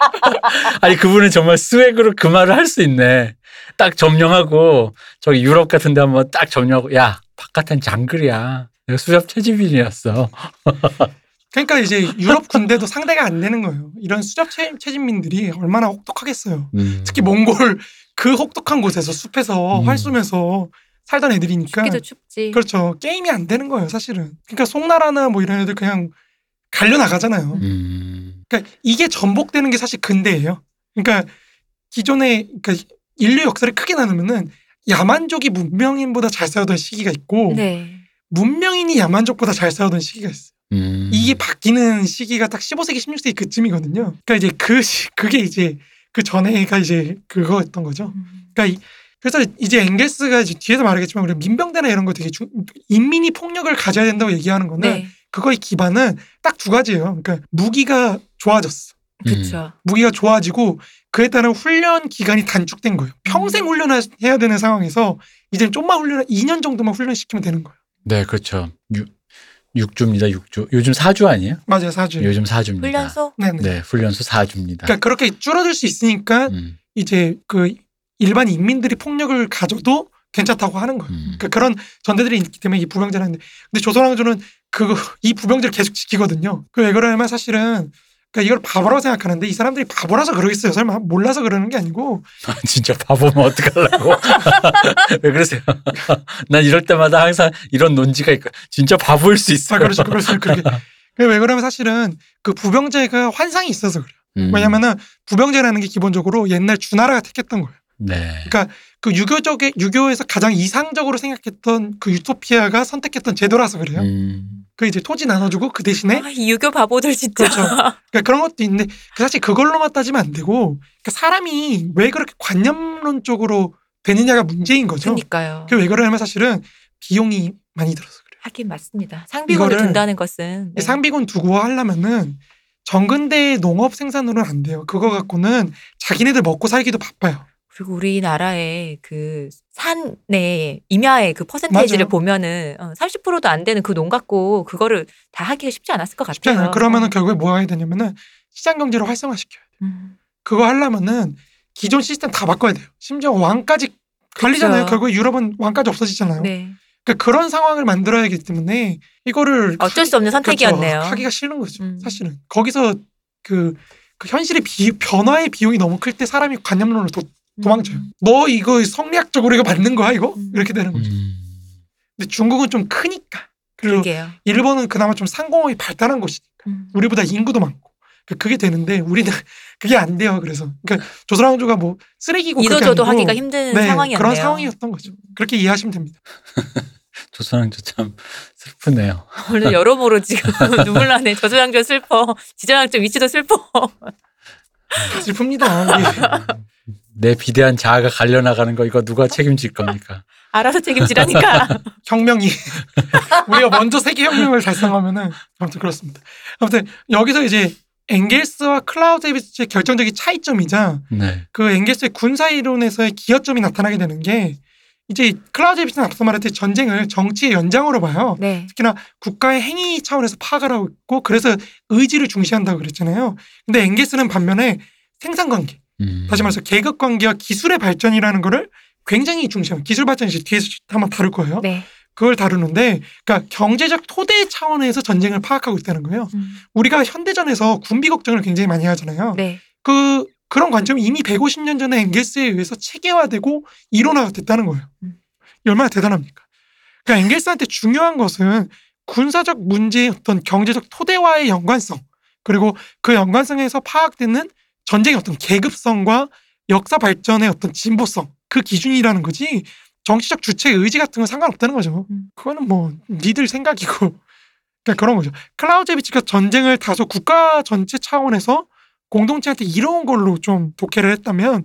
*laughs* 아니 그분은 정말 스웩으로 그 말을 할 수 있네. 딱 점령하고 저기 유럽 같은데 한번 딱 점령하고 야 바깥은 장글이야. 내가 수렵 채집인이었어. *laughs* 그러니까 이제 유럽 군대도 상대가 안 되는 거예요. 이런 수렵 채- 채집민들이 얼마나 혹독하겠어요. 음. 특히 몽골 그 혹독한 곳에서 숲에서 음. 활 쏘면서 살던 애들이니까 춥기도 춥지. 그렇죠. 게임이 안 되는 거예요, 사실은. 그러니까 송나라나 뭐 이런 애들 그냥 갈려 나가잖아요. 음. 그러니까 이게 전복되는 게 사실 근대예요. 그러니까 기존의 그러니까 인류 역사를 크게 나누면은 야만족이 문명인보다 잘 싸우던 시기가 있고 네. 문명인이 야만족보다 잘 싸우던 시기가 있어요. 음. 이게 바뀌는 시기가 딱 15세기, 16세기 그쯤이거든요. 그러니까 이제 그 시- 그게 이제 그 전에가 이제 그거였던 거죠. 음. 그러니까 이- 그래서 이제 엥겔스가 이제 뒤에서 말하겠지만 우리 민병대나 이런 거 되게 중, 인민이 폭력을 가져야 된다고 얘기하는 거는 네. 그거의 기반은 딱 두 가지예요. 그러니까 무기가 좋아졌어. 그렇죠. 무기가 좋아지고 그에 따른 훈련 기간이 단축된 거예요. 평생 음. 훈련해야 되는 상황에서 이제 좀만 훈련 2년 정도만 훈련시키면 되는 거예요. 네 그렇죠. 6, 주입니다 6주. 요즘 4주 아니에요? 맞아요, 사주. 요즘 4주입니다. 훈련소? 네네. 네 훈련소 4주입니다. 그러니까 그렇게 줄어들 수 있으니까 음. 이제 그 일반 인민들이 폭력을 가져도 괜찮다고 하는 거예요. 음. 그러니까 그런 전대들이 있기 때문에 이 부병제를 하는데 근데 조선왕조는 그 이 부병제를 계속 지키거든요. 그 왜 그러냐면 사실은 그러니까 이걸 바보라고 생각하는데 이 사람들이 바보라서 그러겠어요. 설마 몰라서 그러는 게 아니고 진짜 바보면 어떡하려고. *laughs* 왜 그러세요? *laughs* 난 이럴 때마다 항상 이런 논지가 있고 진짜 바보일 수 있어요. 아 그렇죠, 그렇죠, 그렇게. *laughs* 그왜 그러면 사실은 그 부병제가 환상이 있어서 그래요. 음. 왜냐면은 부병제라는 게 기본적으로 옛날 주나라가 택했던 거예요. 네. 그러니까 그 유교적의 유교에서 가장 이상적으로 생각했던 그 유토피아가 선택했던 제도라서 그래요. 음. 그 이제 토지 나눠주고 그 대신에 아, 이 유교 바보들 진짜. 그렇죠. 그러니까 그런 것도 있는데 그 사실 그걸로만 따지면 안 되고 그러니까 사람이 왜 그렇게 관념론적으로 되느냐가 문제인 거죠. 그러니까요. 그게 왜 그러냐면 사실은 비용이 많이 들어서 그래요. 하긴 맞습니다. 상비군을 둔다는 것은 네. 상비군 두고 하려면은 정근대 농업 생산으로는 안 돼요. 그거 갖고는 자기네들 먹고 살기도 바빠요. 그리고 우리나라의 그 산의 임야의 그 퍼센테이지를 맞아요. 보면은 어, 30%도 안 되는 그 농 갖고 그거를 다 하기가 쉽지 않았을 것 같아요. 않아요. 그러면은 결국에 뭐 해야 되냐면은 시장 경제를 활성화시켜요. 음. 그거 하려면은 기존 시스템 다 바꿔야 돼요. 심지어 왕까지 갈리잖아요. 그쵸. 결국에 유럽은 왕까지 없어지잖아요. 네. 그러니까 그런 상황을 만들어야 하기 때문에 이거를 어쩔 수 없는 선택이었네요. 그렇죠. 하기가 싫은 거죠. 음. 사실은 거기서 그, 그 현실의 비, 변화의 비용이 너무 클 때 사람이 관념론을 도, 도망쳐요. 음. 너 이거 성리학적으로 이거 맞는 거야 이거 음. 이렇게 되는 거죠. 음. 근데 중국은 좀 크니까 그리고 그러게요. 일본은 그나마 좀 상공업이 발달한 곳이니까 음. 우리보다 인구도 많고 그- 그게 되는데 우리는 *laughs* 그게 안 돼요. 그래서 그러니까 조선왕조가 뭐 쓰레기고 이도 저도 아니고 하기가 힘든 네, 상황이었네요. 그런 상황이었던 거죠. 그렇게 이해하시면 됩니다. *laughs* 조선왕조 참 슬프네요. *laughs* 오늘 여러모로 지금 눈물 나네. 저조양조 슬퍼. 지정학조 위치도 슬퍼. 다 슬픕니다. 내 비대한 자아가 갈려나가는 거 이거 누가 책임질 겁니까? *laughs* 알아서 책임지라니까. *laughs* 혁명이 *laughs* 우리가 먼저 세계 혁명을 달성하면은 아무튼 그렇습니다. 아무튼 여기서 이제 엥겔스와 클라우제비츠의 결정적인 차이점이자 네. 그 엥겔스의 군사 이론에서의 기여점이 나타나게 되는 게 이제 클라우제비츠는 앞서 말했듯이 전쟁을 정치의 연장으로 봐요. 네. 특히나 국가의 행위 차원에서 파악을 하고 있고 그래서 의지를 중시한다고 그랬잖아요. 근데 엥겔스는 반면에 생산 관계, 음. 다시 말해서 계급 관계와 기술의 발전이라는 거를 굉장히 중시합니다. 기술 발전이 뒤에서 한번 다룰 거예요. 네. 그걸 다루는데, 그러니까 경제적 토대 차원에서 전쟁을 파악하고 있다는 거예요. 음. 우리가 현대전에서 군비 걱정을 굉장히 많이 하잖아요. 네. 그 그런 관점이 이미 150년 전에 엥겔스에 의해서 체계화되고 이론화가 됐다는 거예요. 음. 이 얼마나 대단합니까? 그러니까 엥겔스한테 중요한 것은 군사적 문제의 어떤 경제적 토대와의 연관성 그리고 그 연관성에서 파악되는 전쟁의 어떤 계급성과 역사 발전의 어떤 진보성 그 기준이라는 거지 정치적 주체 의지 같은 건 상관없다는 거죠. 음. 그거는 뭐 니들 생각이고 그냥 그런 거죠. 클라우제비치가 전쟁을 다소 국가 전체 차원에서 공동체한테 이로운 걸로 좀 독해를 했다면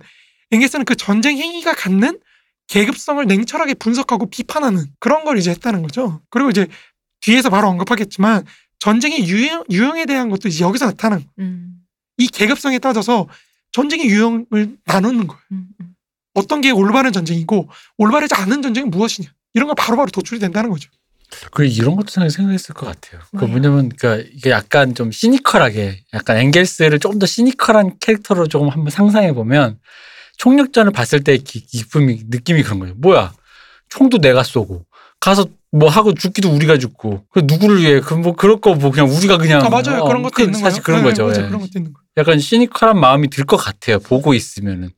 엥게스는 그 전쟁 행위가 갖는 계급성을 냉철하게 분석하고 비판하는 그런 걸 이제 했다는 거죠. 그리고 이제 뒤에서 바로 언급하겠지만 전쟁의 유형, 유형에 대한 것도 이제 여기서 나타나는 거예요. 음. 이 계급성에 따져서 전쟁의 유형을 나누는 거예요. 음. 음. 어떤 게 올바른 전쟁이고 올바르지 않은 전쟁은 무엇이냐 이런 걸 바로바로 도출이 된다는 거죠. 그 이런 것도 생각- 생각했을 것 같아요. 그? 뭐냐면 그러니까 이게 약간 좀 시니컬하게 약간 엥겔스를 조금 더 시니컬한 캐릭터로 조금 한번 상상해 보면 총력전을 봤을 때 기, 기쁨이 느낌이 그런 거예요. 뭐야 총도 내가 쏘고 가서 뭐 하고 죽기도 우리가 죽고 그 누구를 위해 그뭐 그럴 거 뭐 그냥 우리가 그냥 아 맞아요 어, 그런 것도 그 있는 사실 거예요. 그런 네, 거죠. 맞아요. 예. 그런 것도 있는 거예요. 약간 시니컬한 마음이 들 것 같아요. 보고 있으면은.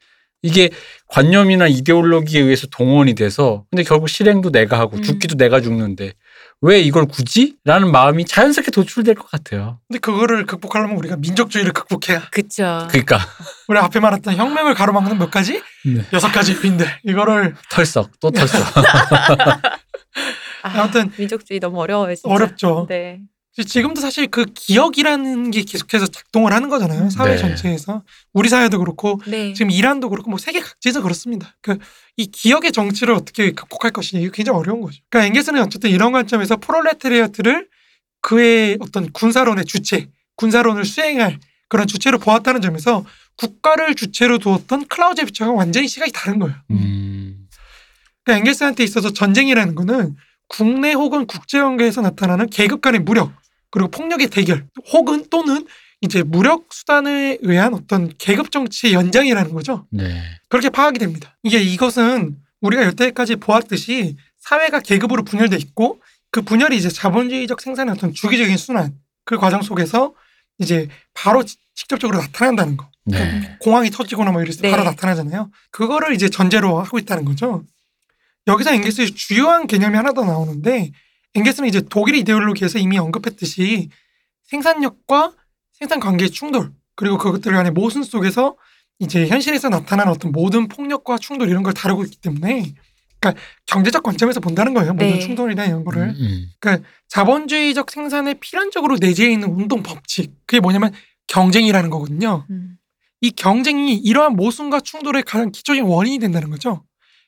이게 관념이나 이데올로기에 의해서 동원이 돼서 근데 결국 실행도 내가 하고 음. 죽기도 내가 죽는데 왜 이걸 굳이? 라는 마음이 자연스럽게 도출될 것 같아요. 근데 그거를 극복하려면 우리가 민족주의를 극복해야 그쵸. 그러니까 *laughs* 우리 앞에 말했던 혁명을 가로막는 몇 가지 네. 여섯 가지 요인들 이거를 털썩 또 털썩. *laughs* 아, 아무튼 민족주의 너무 어려워요. 진짜. 어렵죠. 네. 지금도 사실 그 기억이라는 게 계속해서 작동을 하는 거잖아요. 사회 네. 전체에서 우리 사회도 그렇고 네. 지금 이란도 그렇고 뭐 세계 각지에서 그렇습니다. 그 이 기억의 정치를 어떻게 극복할 것이냐 이게 굉장히 어려운 거죠. 그러니까 엥게스는 어쨌든 이런 관점에서 프롤레타리아트를 그의 어떤 군사론의 주체, 군사론을 수행할 그런 주체로 보았다는 점에서 국가를 주체로 두었던 클라우제비처가 완전히 시각이 다른 거예요. 음. 그러니까 엥게스한테 있어서 전쟁이라는 거는 국내 혹은 국제 관계에서 나타나는 계급 간의 무력 그리고 폭력의 대결 혹은 또는 이제 무력 수단에 의한 어떤 계급 정치의 연장이라는 거죠. 네. 그렇게 파악이 됩니다. 이게 이것은 우리가 여태까지 보았듯이 사회가 계급으로 분열돼 있고 그 분열이 이제 자본주의적 생산의 어떤 주기적인 순환 그 과정 속에서 이제 바로 지- 직접적으로 나타난다는 거. 네. 공항이 터지거나 뭐 이랬을 때 네. 바로 나타나잖아요. 그거를 이제 전제로 하고 있다는 거죠. 여기서 엥게스의 주요한 개념이 하나 더 나오는데 엥게스는 이제 독일 이데올로기에서 이미 언급했듯이 생산력과 생산 관계의 충돌 그리고 그것들 간의 모순 속에서 이제 현실에서 나타나는 어떤 모든 폭력과 충돌 이런 걸 다루고 있기 때문에 그러니까 경제적 관점에서 본다는 거예요. 모든 네. 충돌이나 이런 거를. 음, 그러니까 자본주의적 생산에 필연적으로 내재해 있는 운동 법칙 그게 뭐냐면 경쟁이라는 거거든요. 음. 이 경쟁이 이러한 모순과 충돌의 가장 기초적인 원인이 된다는 거죠.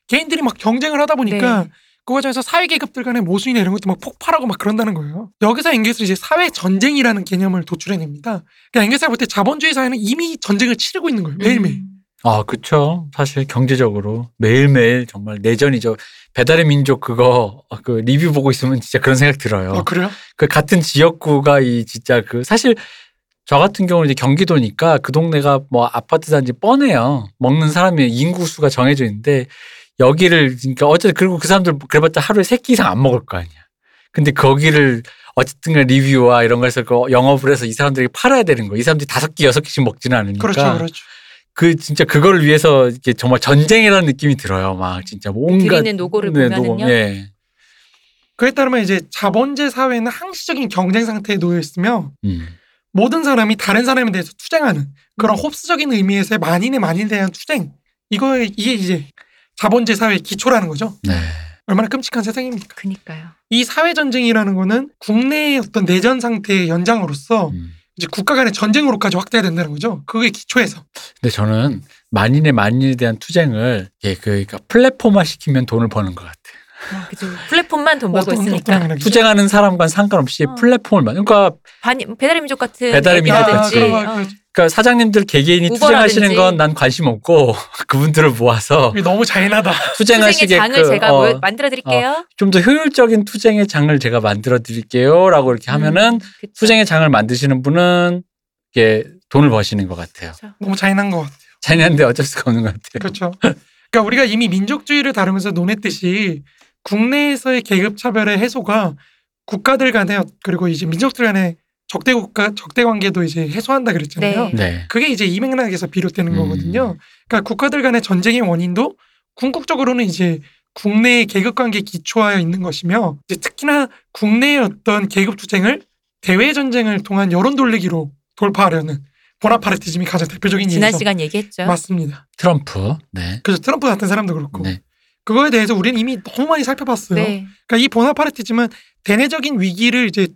개인들이 막 경쟁을 하다 보니까 네. 그 과정에서 사회 계급들 간의 모순이나 이런 것도 막 폭발하고 막 그런다는 거예요. 여기서 앵겔스는 이제 사회 전쟁이라는 개념을 도출해냅니다. 그러니까 앵겔스가 볼때 자본주의 사회는 이미 전쟁을 치르고 있는 거예요. 매일매일. 음. 아, 그쵸. 사실 경제적으로 매일매일 정말 내전이죠. 배달의 민족 그거 어, 그 리뷰 보고 있으면 진짜 그런 생각 들어요. 아 그래요? 그 같은 지역구가 이 진짜 그 사실 저 같은 경우는 이제 경기도니까 그 동네가 뭐 아파트 단지 뻔해요. 먹는 사람이 인구 수가 정해져 있는데 여기를 그러니까 어쨌든 그리고 그 사람들 그래봤자 하루에 세 끼 이상 안 먹을 거 아니야. 근데 거기를 어쨌든 간 리뷰와 이런 거에서 그 영업을 해서 이 사람들에게 팔아야 되는 거. 이 사람들이 다섯 끼 여섯 끼씩 먹지는 않으니까. 그렇죠, 그렇죠. 그 진짜 그거를 위해서 이게 정말 전쟁이라는 느낌이 들어요. 막 진짜 온갖 드리는 노고를 네, 보면은요. 노고, 예. 그에 따르면 이제 자본주의 사회는 항시적인 경쟁 상태에 놓여 있으며 음. 모든 사람이 다른 사람에 대해서 투쟁하는 그런 홉스적인 의미에서의 만인의 만인에 대한 투쟁. 이거 이게 이제 자본주의 사회의 기초라는 거죠. 네. 얼마나 끔찍한 세상입니까? 그니까요. 이 사회 전쟁이라는 거는 국내의 어떤 내전 상태의 연장으로서 음. 이제 국가 간의 전쟁으로까지 확대가 된다는 거죠. 그게 기초에서. 근데 저는 만인의 만인에 대한 투쟁을 예, 그 그러니까 플랫폼화 시키면 돈을 버는 것 같아요. 아, 그죠. 플랫폼만 돈 벌고 있으니까. 투쟁하는 사람과 상관없이 어. 플랫폼을 만. 그러니까 반 배달의 민족 같은 배달의 민족 같이. 어. 그러니까 사장님들 개개인이. 투쟁하시는 건 난 관심 없고 *laughs* 그분들을 모아서 너무 잔인하다. 투쟁하시게 장을 제가 어, 뭐 만들어 드릴게요. 좀더 효율적인 투쟁의 장을 제가 만들어 드릴게요라고 이렇게 하면은 음. 투쟁의 장을 만드시는 분은 이게 돈을 버시는 것 같아요. 그쵸. 너무 잔인한 것 같아요. 잔인한데 어쩔 수가 없는 것 같아요. 그렇죠. 그러니까 우리가 이미 민족주의를 다루면서 논했듯이 국내에서의 계급 차별의 해소가 국가들 간의 그리고 이제 민족들 간의 적대 국가 적대 관계도 이제 해소한다 그랬잖아요. 네. 네. 그게 이제 이 맥락에서 비롯되는 음. 거거든요. 그러니까 국가들 간의 전쟁의 원인도 궁극적으로는 이제 국내의 계급 관계에 기초하여 있는 것이며 이제 특히나 국내의 어떤 계급 투쟁을 대외 전쟁을 통한 여론 돌리기로 돌파하려는 보나파르티즘이 가장 대표적인 지난 예죠. 시간 얘기했죠. 맞습니다. 트럼프. 네. 그래서 트럼프 같은 사람도 그렇고 네. 그거에 대해서 우리는 이미 너무 많이 살펴봤어요. 네. 그러니까 이 보나파르티즘은 대내적인 위기를 이제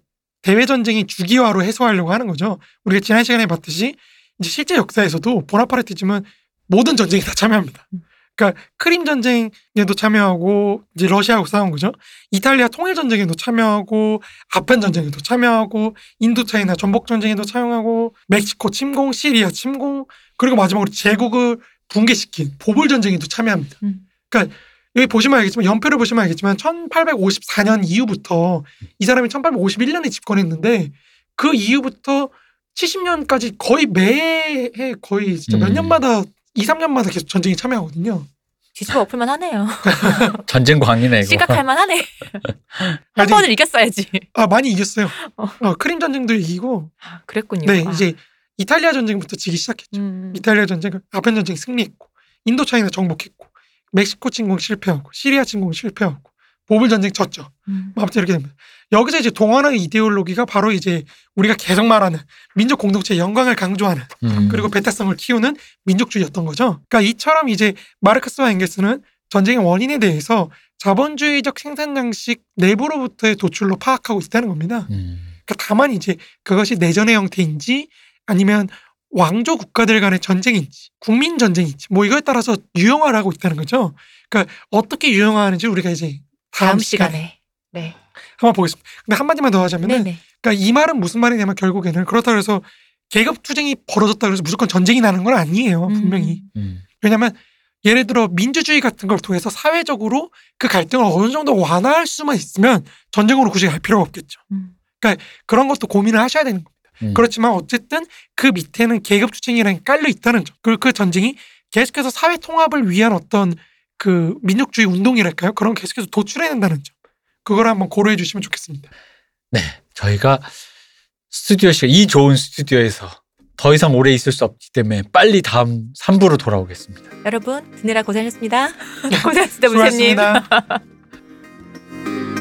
대외 전쟁의 주기화로 해소하려고 하는 거죠. 우리가 지난 시간에 봤듯이 이제 실제 역사에서도 보나파르티즘은 모든 전쟁에 다 참여합니다. 음. 그러니까 크림 전쟁에도 참여하고 이제 러시아하고 싸운 거죠. 이탈리아 통일 전쟁에도 참여하고 아편 전쟁에도 참여하고 인도 차이나 전복 전쟁에도 참여하고 멕시코 침공, 시리아 침공 그리고 마지막으로 제국을 붕괴시킨 보불 전쟁에도 참여합니다. 음. 그러니까 여기 보시면 알겠지만 연표를 보시면 알겠지만 1854년 이후부터 이 사람이 1851년에 집권했는데 그 이후부터 70년까지 거의 매해 거의 진짜 몇 음. 년마다 2, 3년마다 계속 전쟁에 참여하거든요. 뒤집어 엎을만 하네요. *laughs* 전쟁 광이네 이거. 시각할만 하네. *laughs* 한 번을 이겼어야지. 아 많이 이겼어요. 어. 어, 크림 전쟁도 이기고 아, 그랬군요. 네 아. 이제 이탈리아 전쟁부터 지기 시작했죠. 음. 이탈리아 전쟁, 아편 전쟁 승리했고 인도 차이나 정복했고 멕시코 침공 실패하고 시리아 침공 실패하고 보불 전쟁 졌죠. 음. 뭐 아무튼 이렇게 됩니다. 여기서 이제 동원의 이데올로기가 바로 이제 우리가 계속 말하는 민족 공동체의 영광을 강조하는 음. 그리고 배타성을 키우는 민족주의였던 거죠. 그러니까 이처럼 이제 마르크스와 엥겔스는 전쟁의 원인에 대해서 자본주의적 생산 양식 내부로부터의 도출로 파악하고 있다는 겁니다. 음. 그러니까 다만 이제 그것이 내전의 형태인지 아니면 왕조 국가들 간의 전쟁인지 국민 전쟁인지 뭐 이거에 따라서 유형화를 하고 있다는 거죠. 그러니까 어떻게 유형화하는지 우리가 이제 다음, 다음 시간에, 시간에. 네. 한번 보겠습니다. 근데 한 마디만 더 하자면은 네네. 그러니까 이 말은 무슨 말이냐면 결국에는 그렇다 그래서 계급 투쟁이 벌어졌다 그래서 무조건 전쟁이 나는 건 아니에요. 음. 분명히. 음. 왜냐하면 예를 들어 민주주의 같은 걸 통해서 사회적으로 그 갈등을 어느 정도 완화할 수만 있으면 전쟁으로 굳이 갈 필요가 없겠죠. 음. 그런 것도 고민을 하셔야 되는 겁니다. 음. 그렇지만 어쨌든 그 밑에는 계급 투쟁이라는 게 깔려 있다는 점. 그리고 그 전쟁이 계속해서 사회 통합을 위한 어떤 그 민족주의 운동이랄까요? 그런 거 계속해서 도출해낸다는 점. 그걸 한번 고려해 주시면 좋겠습니다. 네. 저희가 스튜디오 시간 이 좋은 스튜디오에서 더 이상 오래 있을 수 없기 때문에 빨리 다음 3부로 돌아오겠습니다. 여러분 드느라 *laughs* 고생하셨습니다. 고생하셨습니다, 문세님. *laughs*